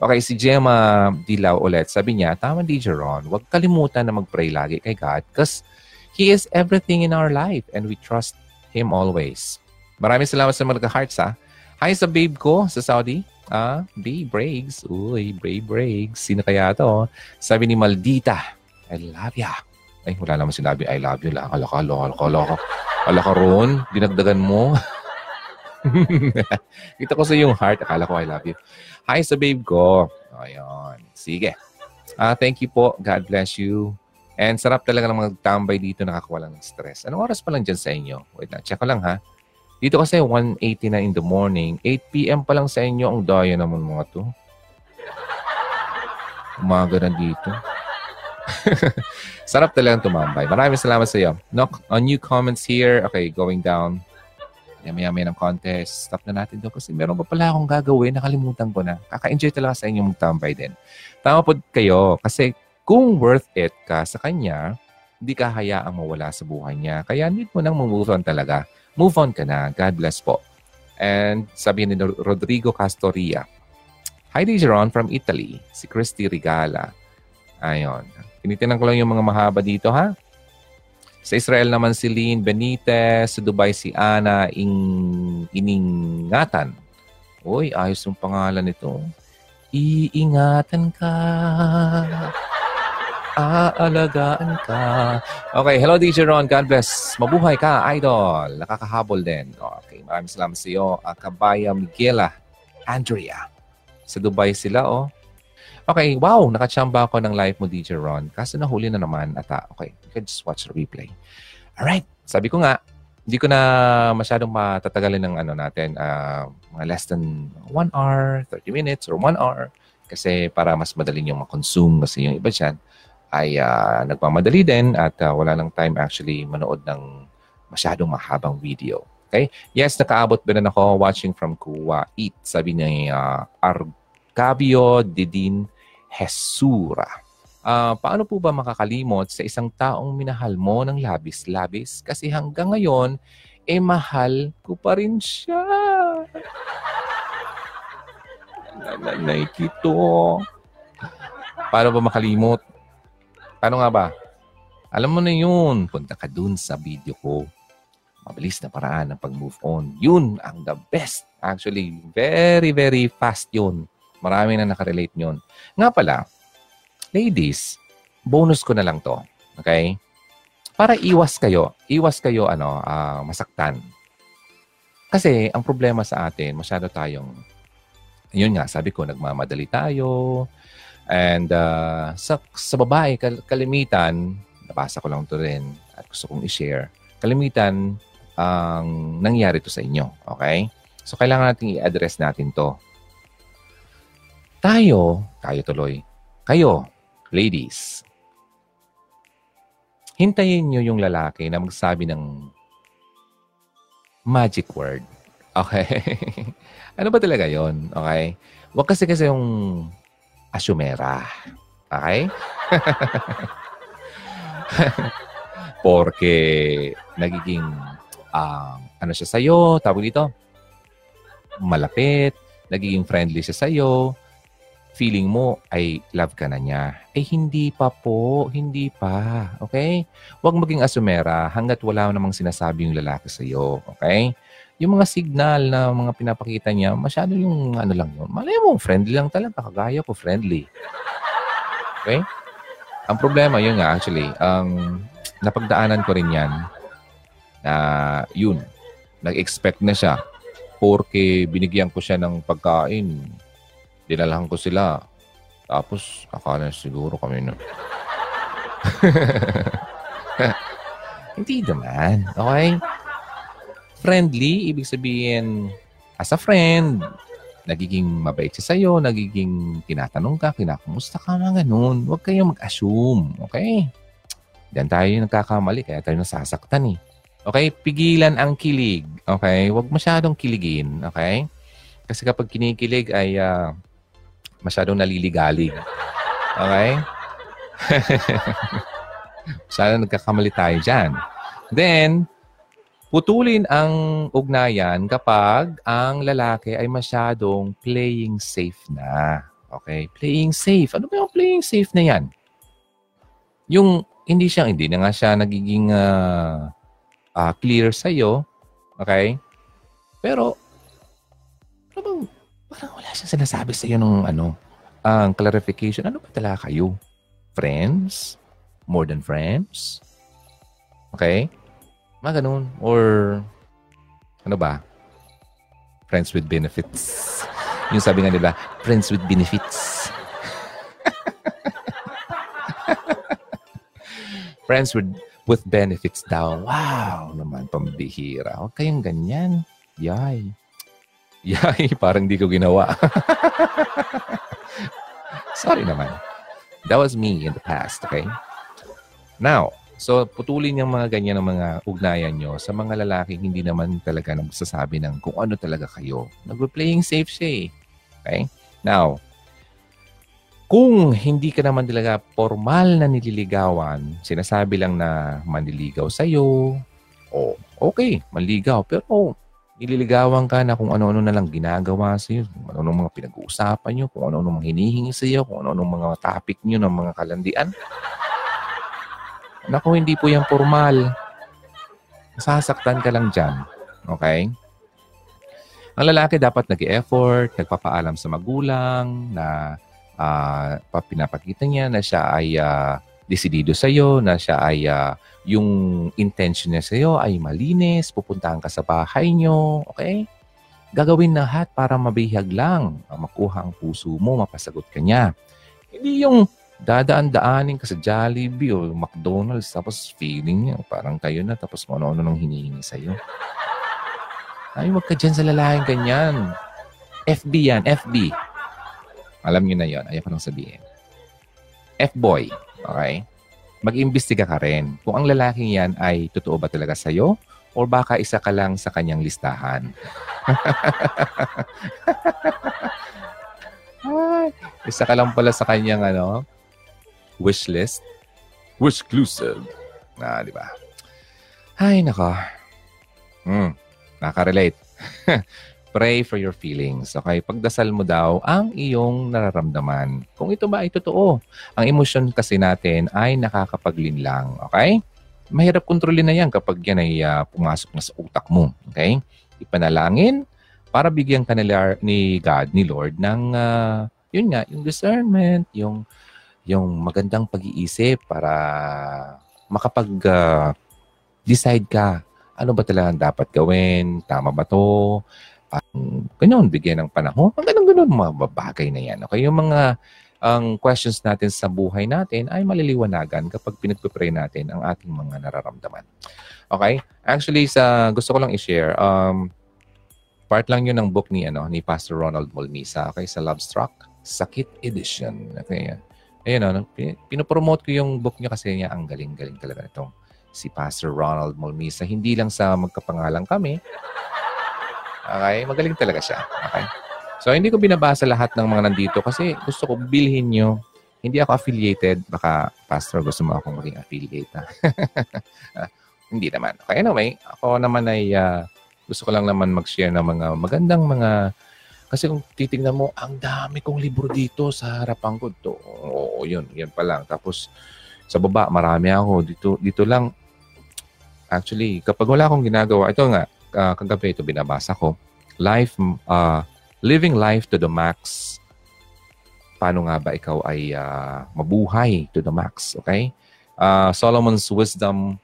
Okay, si Gemma Dilaw ulit. Sabi niya, tama DJ Ron, huwag kalimutan na mag-pray lagi kay God because He is everything in our life and we trust Him always. Maraming salamat sa mga hearts ha. Hi sa babe ko sa Saudi. Ah, Babe Briggs. Uy, Babe Briggs. Sino kaya to? Sabi ni Maldita, I love ya. Ay, wala naman sinabi, I love you lang. Alaka, alaka, alaka. Ala ka ron, dinagdagan mo. Kita ko sa yung heart. Akala ko I love you. Hi sa babe ko. Ayun. Sige. Uh, thank you po. God bless you. And sarap talaga ng magtambay dito nakakawalan ng stress. Anong oras pa lang dyan sa inyo? Wait lang. Check ko lang ha. Dito kasi 1.80 na in the morning. 8 p.m. pa lang sa inyo. Ang daya naman mga to. Umaga na dito. Sarap talagang tumambay. Maraming salamat sa iyo. No, on new comments here. Okay, going down. Yami-yami ng contest. Stop na natin doon kasi meron pa pala akong gagawin. Nakalimutan ko na. Kaka-enjoy talaga sa inyo magtambay din. Tama po kayo kasi kung worth it ka sa kanya, hindi ka hayaang mawala sa buhay niya. Kaya need mo nang move on talaga. Move on ka na. God bless po. And sabi ni Rodrigo Castoria, Hi, Dijeron from Italy. Si Christy Regala. Ayon. Tinitinan ko lang yung mga mahaba dito, ha? Sa Israel naman si Lynn Benitez. Sa Dubai si Ana Ing Iningatan. Uy, ayos yung pangalan nito. Iingatan ka. Aalagaan ka. Okay, hello DJ Ron. God bless. Mabuhay ka, idol. Nakakahabol din. Okay, maraming salamat sa iyo. Kabaya Miguela. Andrea. Sa Dubai sila, oh. Okay, wow, nakachamba ako ng live mo, DJ Ron. Kaso nahuli na naman ata. Okay, you can just watch the replay. Alright, sabi ko nga, hindi ko na masyadong matatagalin ng ano natin, uh, mga less than 1 hour, 30 minutes, or 1 hour. Kasi para mas madali yung makonsume kasi yung iba dyan ay uh, nagmamadali din at uh, wala lang time actually manood ng masyadong mahabang video. Okay? Yes, nakaabot ba na ako watching from Kuwa Eat. Sabi ni uh, Argabio Didin Hesura. Uh, paano po ba makakalimot sa isang taong minahal mo ng labis-labis? Kasi hanggang ngayon, eh mahal ko pa rin siya. Nanay kito. Paano ba makalimot? Paano nga ba? Alam mo na yun. Punta ka dun sa video ko. Mabilis na paraan ng pag-move on. Yun ang the best. Actually, very, very fast yun. Marami na nakarelate nyon. Nga pala, ladies, bonus ko na lang to. Okay? Para iwas kayo, iwas kayo ano, uh, masaktan. Kasi ang problema sa atin, masyado tayong, yun nga, sabi ko, nagmamadali tayo. And uh, sa, sa babae, kal- kalimitan, nabasa ko lang to rin at gusto kong i-share, kalimitan ang nangyari to sa inyo. Okay? So, kailangan natin i-address natin to. Tayo, tayo tuloy, kayo, ladies, hintayin nyo yung lalaki na magsabi ng magic word. Okay? ano ba talaga yon Okay? Huwag kasi kasi yung asumera. Okay? Porque nagiging uh, ano siya sa'yo, tawag dito, malapit, nagiging friendly siya sa'yo, feeling mo ay love ka na niya. Eh, hindi pa po. Hindi pa. Okay? Huwag maging asumera hanggat wala namang sinasabi yung lalaki sa iyo. Okay? Yung mga signal na mga pinapakita niya, masyado yung ano lang yun. Malay mo, friendly lang talaga. Kagaya ko, friendly. Okay? Ang problema, yun nga actually, um, napagdaanan ko rin yan na yun, nag-expect na siya porque binigyan ko siya ng pagkain dinalahan ko sila. Tapos, akala siguro kami na. Hindi naman. Okay? Friendly, ibig sabihin, as a friend, nagiging mabait siya sa'yo, nagiging tinatanong ka, kinakamusta ka, mga ganun. Huwag kayong mag-assume. Okay? Diyan tayo nagkakamali, kaya tayo nasasaktan eh. Okay? Pigilan ang kilig. Okay? Huwag masyadong kiligin. Okay? Kasi kapag kinikilig ay uh, masyadong naliligalig. Okay? Sana nagkakamali tayo dyan. Then, putulin ang ugnayan kapag ang lalaki ay masyadong playing safe na. Okay? Playing safe. Ano ba yung playing safe na yan? Yung hindi siya, hindi na nga siya nagiging uh, uh, clear sa'yo. Okay? Pero, ano bang parang wala siyang sinasabi sa iyo nung ano, ang clarification. Ano ba talaga kayo? Friends? More than friends? Okay? Mga ganun. Or, ano ba? Friends with benefits. Yung sabi nga nila, friends with benefits. friends with with benefits daw. Wow naman, pambihira. Huwag kayong ganyan. Yay. Yay, parang di ko ginawa. Sorry naman. That was me in the past, okay? Now, so putulin yung mga ganyan ng mga ugnayan nyo sa mga lalaking hindi naman talaga nagsasabi ng kung ano talaga kayo. Nag-playing safe siya eh. Okay? Now, kung hindi ka naman talaga formal na nililigawan, sinasabi lang na manliligaw sa'yo, oh, okay, manligaw. Pero nililigawan ka na kung ano-ano na lang ginagawa sa iyo, kung ano-ano mga pinag-uusapan niyo, kung ano-ano mga hinihingi sa iyo, kung ano-ano mga topic niyo ng mga kalandian. Naku, hindi po yan formal. Sasaktan ka lang dyan. Okay? Ang lalaki dapat nag-effort, nagpapaalam sa magulang na uh, pinapakita niya na siya ay uh, desidido sa iyo, na siya ay uh, yung intention niya sa iyo ay malinis, pupuntahan ka sa bahay niyo, okay? Gagawin lahat para mabihag lang, makuha ang puso mo, mapasagot ka niya. Hindi yung dadaan-daanin ka sa Jollibee o McDonald's tapos feeling niya parang kayo na tapos kung ano-ano nang hinihingi sa iyo. Ay, wag ka dyan sa lalaking ganyan. FB yan, FB. Alam niyo na yon Ayaw ko nang sabihin. F-boy. Okay? Mag-imbestiga ka rin kung ang lalaking yan ay totoo ba talaga sa'yo or baka isa ka lang sa kanyang listahan. isa ka lang pala sa kanyang ano, wish list. Wish exclusive. Na, di ba? Ay, nako. Hmm, nakaka-relate. Pray for your feelings. Okay? Pagdasal mo daw ang iyong nararamdaman. Kung ito ba ay totoo. Ang emosyon kasi natin ay nakakapaglinlang. Okay? Mahirap kontrolin na yan kapag yan ay uh, pumasok na sa utak mo. Okay? Ipanalangin para bigyan ka ni God, ni Lord, ng uh, yun nga, yung discernment, yung yung magandang pag-iisip para makapag uh, decide ka ano ba talaga dapat gawin, tama ba to, um, ganyan, bigyan ng panahon. Ang ganun-ganun mga bagay na yan. Okay? Yung mga ang questions natin sa buhay natin ay maliliwanagan kapag pinagpipray natin ang ating mga nararamdaman. Okay? Actually, sa gusto ko lang i-share, um, part lang yun ng book ni, ano, ni Pastor Ronald Molmisa okay, sa Love Struck, Sakit Edition. Okay? Ayun, ano, pinopromote ko yung book niya kasi niya ang galing-galing talaga nitong si Pastor Ronald Molmisa. Hindi lang sa magkapangalan kami, Okay? Magaling talaga siya. Okay? So, hindi ko binabasa lahat ng mga nandito kasi gusto ko bilhin nyo. Hindi ako affiliated. Baka, Pastor, gusto mo akong maging affiliate. uh, hindi naman. Okay, anyway, ako naman ay uh, gusto ko lang naman mag-share ng mga magandang mga kasi kung titingnan mo, ang dami kong libro dito sa harapan ko. To. Oo, yun. Yan pa lang. Tapos, sa baba, marami ako. Dito, dito lang, actually, kapag wala akong ginagawa, ito nga, uh, kagabi ito binabasa ko. Life, uh, living life to the max. Paano nga ba ikaw ay uh, mabuhay to the max? Okay? Uh, Solomon's Wisdom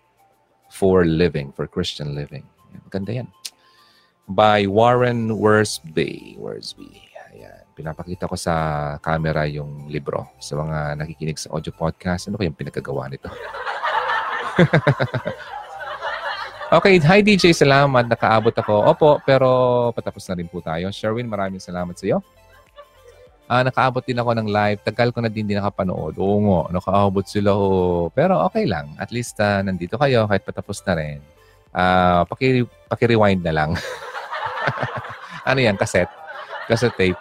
for Living, for Christian Living. Maganda yan. By Warren Worsby. Worsby. Ayan. Pinapakita ko sa camera yung libro sa mga nakikinig sa audio podcast. Ano kayong pinagkagawa nito? Okay, hi DJ, salamat. Nakaabot ako. Opo, pero patapos na rin po tayo. Sherwin, maraming salamat sa iyo. Ah, nakaabot din ako ng live. Tagal ko na din din nakapanood. Oo nga, nakaabot sila. Oh. Pero okay lang. At least uh, nandito kayo kahit patapos na rin. Ah, paki, paki-rewind na lang. ano yan? Cassette? Cassette tape.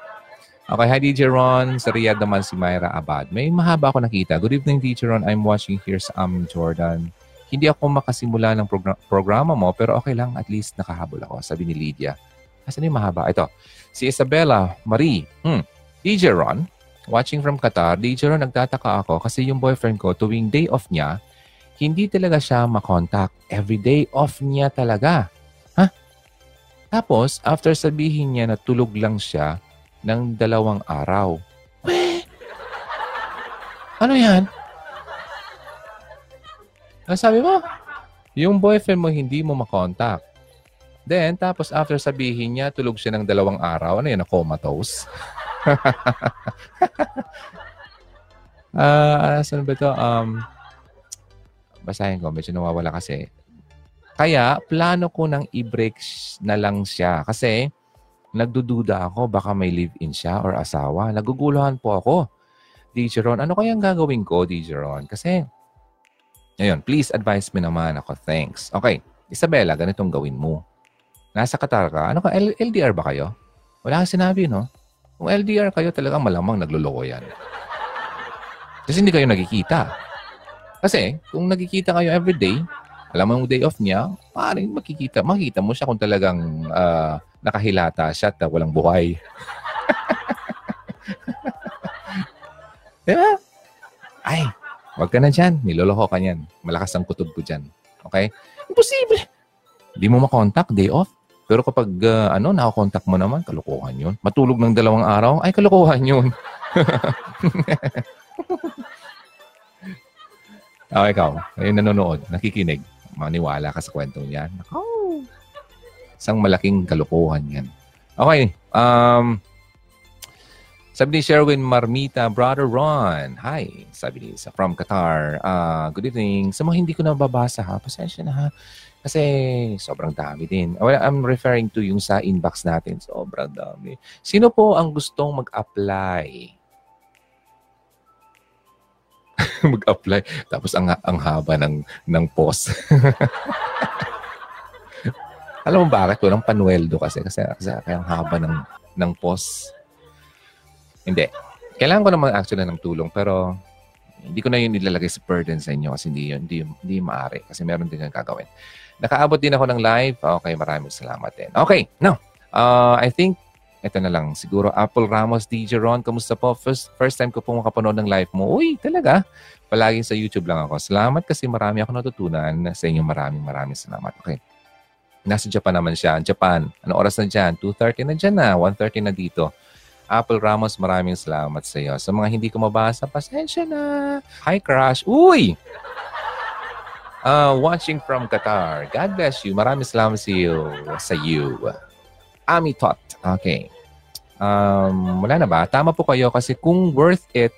Okay, hi DJ Ron. Sa Riyadh naman si Myra Abad. May mahaba ako nakita. Good evening DJ Ron. I'm watching here sa Am Jordan. Hindi ako makasimula ng program- programa mo, pero okay lang, at least nakahabol ako. Sabi ni Lydia. Asan yung mahaba? Ito. Si Isabella Marie. Hmm. DJ Ron, watching from Qatar, DJ Ron, nagtataka ako kasi yung boyfriend ko, tuwing day off niya, hindi talaga siya makontakt. Every day off niya talaga. Ha? Tapos, after sabihin niya na tulog lang siya ng dalawang araw. Weh! Ano yan? Ang sabi mo, yung boyfriend mo hindi mo makontakt. Then, tapos after sabihin niya, tulog siya ng dalawang araw. Ano yan, na comatose? Ah, uh, saan ba ito? Um, Basahin ko, medyo nawawala kasi. Kaya, plano ko nang i-break na lang siya. Kasi, nagdududa ako, baka may live-in siya or asawa. Naguguluhan po ako. DJ Ron, ano kayang gagawin ko, DJ Ron? Kasi, ngayon, please advise me naman ako. Thanks. Okay, Isabella, ganitong gawin mo. Nasa Qatar ka. Ano ka, L- LDR ba kayo? Wala kang sinabi, no? Kung LDR kayo, talagang malamang nagluloko yan. Kasi hindi kayo nagkikita. Kasi, kung nagkikita kayo everyday, alam mo yung day off niya, maaaring makikita, makikita mo siya kung talagang uh, nakahilata siya at walang buhay. diba? Ay, wag ka na dyan. Niloloko ka niyan. Malakas ang kutob ko dyan. Okay? Imposible. Hindi mo makontakt, day off. Pero kapag uh, ano, nakakontakt mo naman, kalokohan yun. Matulog ng dalawang araw, ay kalokohan yun. oh, ikaw, ayun nanonood, nakikinig maniwala ka sa kwentong yan. Oh. Isang malaking kalokohan yan. Okay. Um, sabi ni Sherwin Marmita, Brother Ron. Hi, sabi ni sa from Qatar. Uh, good evening. Sa mga hindi ko nababasa ha, pasensya na ha. Kasi sobrang dami din. Well, I'm referring to yung sa inbox natin. Sobrang dami. Sino po ang gustong mag-apply? mag-apply. Tapos ang, ang haba ng, ng post. Alam mo bakit? Walang panueldo kasi. Kasi, kasi kaya ang haba ng, ng post. Hindi. Kailangan ko naman actually ng tulong pero hindi ko na yun nilalagay sa burden sa inyo kasi hindi yun, hindi, hindi maaari kasi meron din yung gagawin. Nakaabot din ako ng live. Okay, maraming salamat din. Okay, now, uh, I think ito na lang. Siguro Apple Ramos, DJ Ron, kamusta po? First, first time ko pong makapanood ng live mo. Uy, talaga? Palaging sa YouTube lang ako. Salamat kasi marami ako natutunan sa inyo. Maraming maraming salamat. Okay. Nasa Japan naman siya. Japan. Ano oras na dyan? 2.30 na dyan na. 1.30 na dito. Apple Ramos, maraming salamat sa iyo. Sa mga hindi ko mabasa, pasensya na. Hi, Crush. Uy! Uh, watching from Qatar. God bless you. Maraming salamat sa iyo. Sa you. Ami Tot. Okay. Um, wala na ba? Tama po kayo kasi kung worth it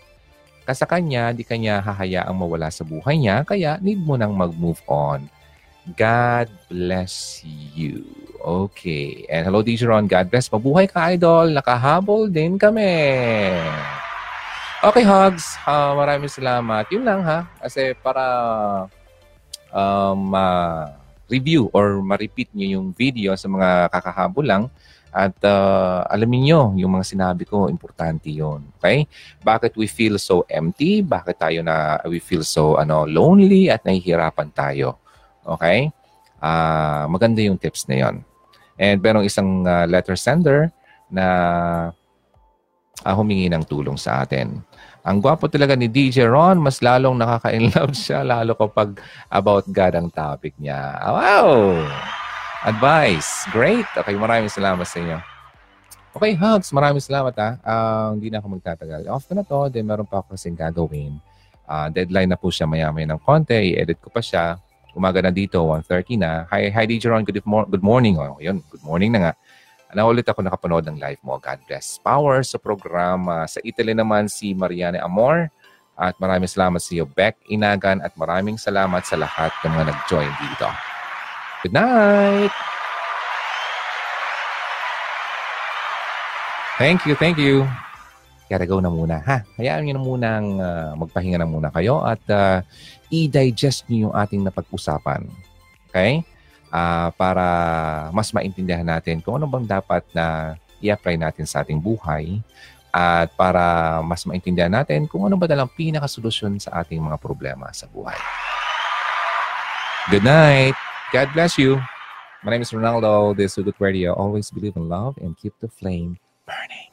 ka kanya, di kanya hahayaang mawala sa buhay niya, kaya need mo nang mag-move on. God bless you. Okay. And hello, DJ Ron. God bless. Mabuhay ka, idol. Nakahabol din kami. Okay, hugs. Uh, maraming salamat. Yun lang, ha? Kasi para um, uh, review or ma-repeat nyo yung video sa mga kakahabol lang, at uh, alamin nyo, yung mga sinabi ko, importante yon Okay? Bakit we feel so empty? Bakit tayo na we feel so ano lonely at nahihirapan tayo? Okay? Uh, maganda yung tips na yon. And merong isang uh, letter sender na uh, humingi ng tulong sa atin. Ang gwapo talaga ni DJ Ron, mas lalong nakaka-inlove siya, lalo kapag about God ang topic niya. Wow! advice. Great. Okay, maraming salamat sa inyo. Okay, Hugs, maraming salamat ha. Uh, hindi na ako magtatagal. Off ko na to, then meron pa ako kasing gagawin. Uh, deadline na po siya maya-maya ng konti. I-edit ko pa siya. Umaga na dito, 1.30 na. Hi, hi DJ Ron. Good, mo- good morning. Oh, yun, good morning na nga. Na ulit ako nakapanood ng live mo. God bless. Power sa programa. Sa Italy naman si Mariane Amor. At maraming salamat sa iyo, Beck Inagan. At maraming salamat sa lahat ng mga nag-join dito. Good night. Thank you, thank you. Gotta go na muna, ha? Hayaan nyo na munang uh, magpahinga na muna kayo at uh, i-digest nyo yung ating napag-usapan. Okay? Uh, para mas maintindihan natin kung ano bang dapat na i-apply natin sa ating buhay at para mas maintindihan natin kung ano ba dalang pinakasolusyon sa ating mga problema sa buhay. Good night! God bless you. My name is Ronaldo. This is Good Radio. Always believe in love and keep the flame burning.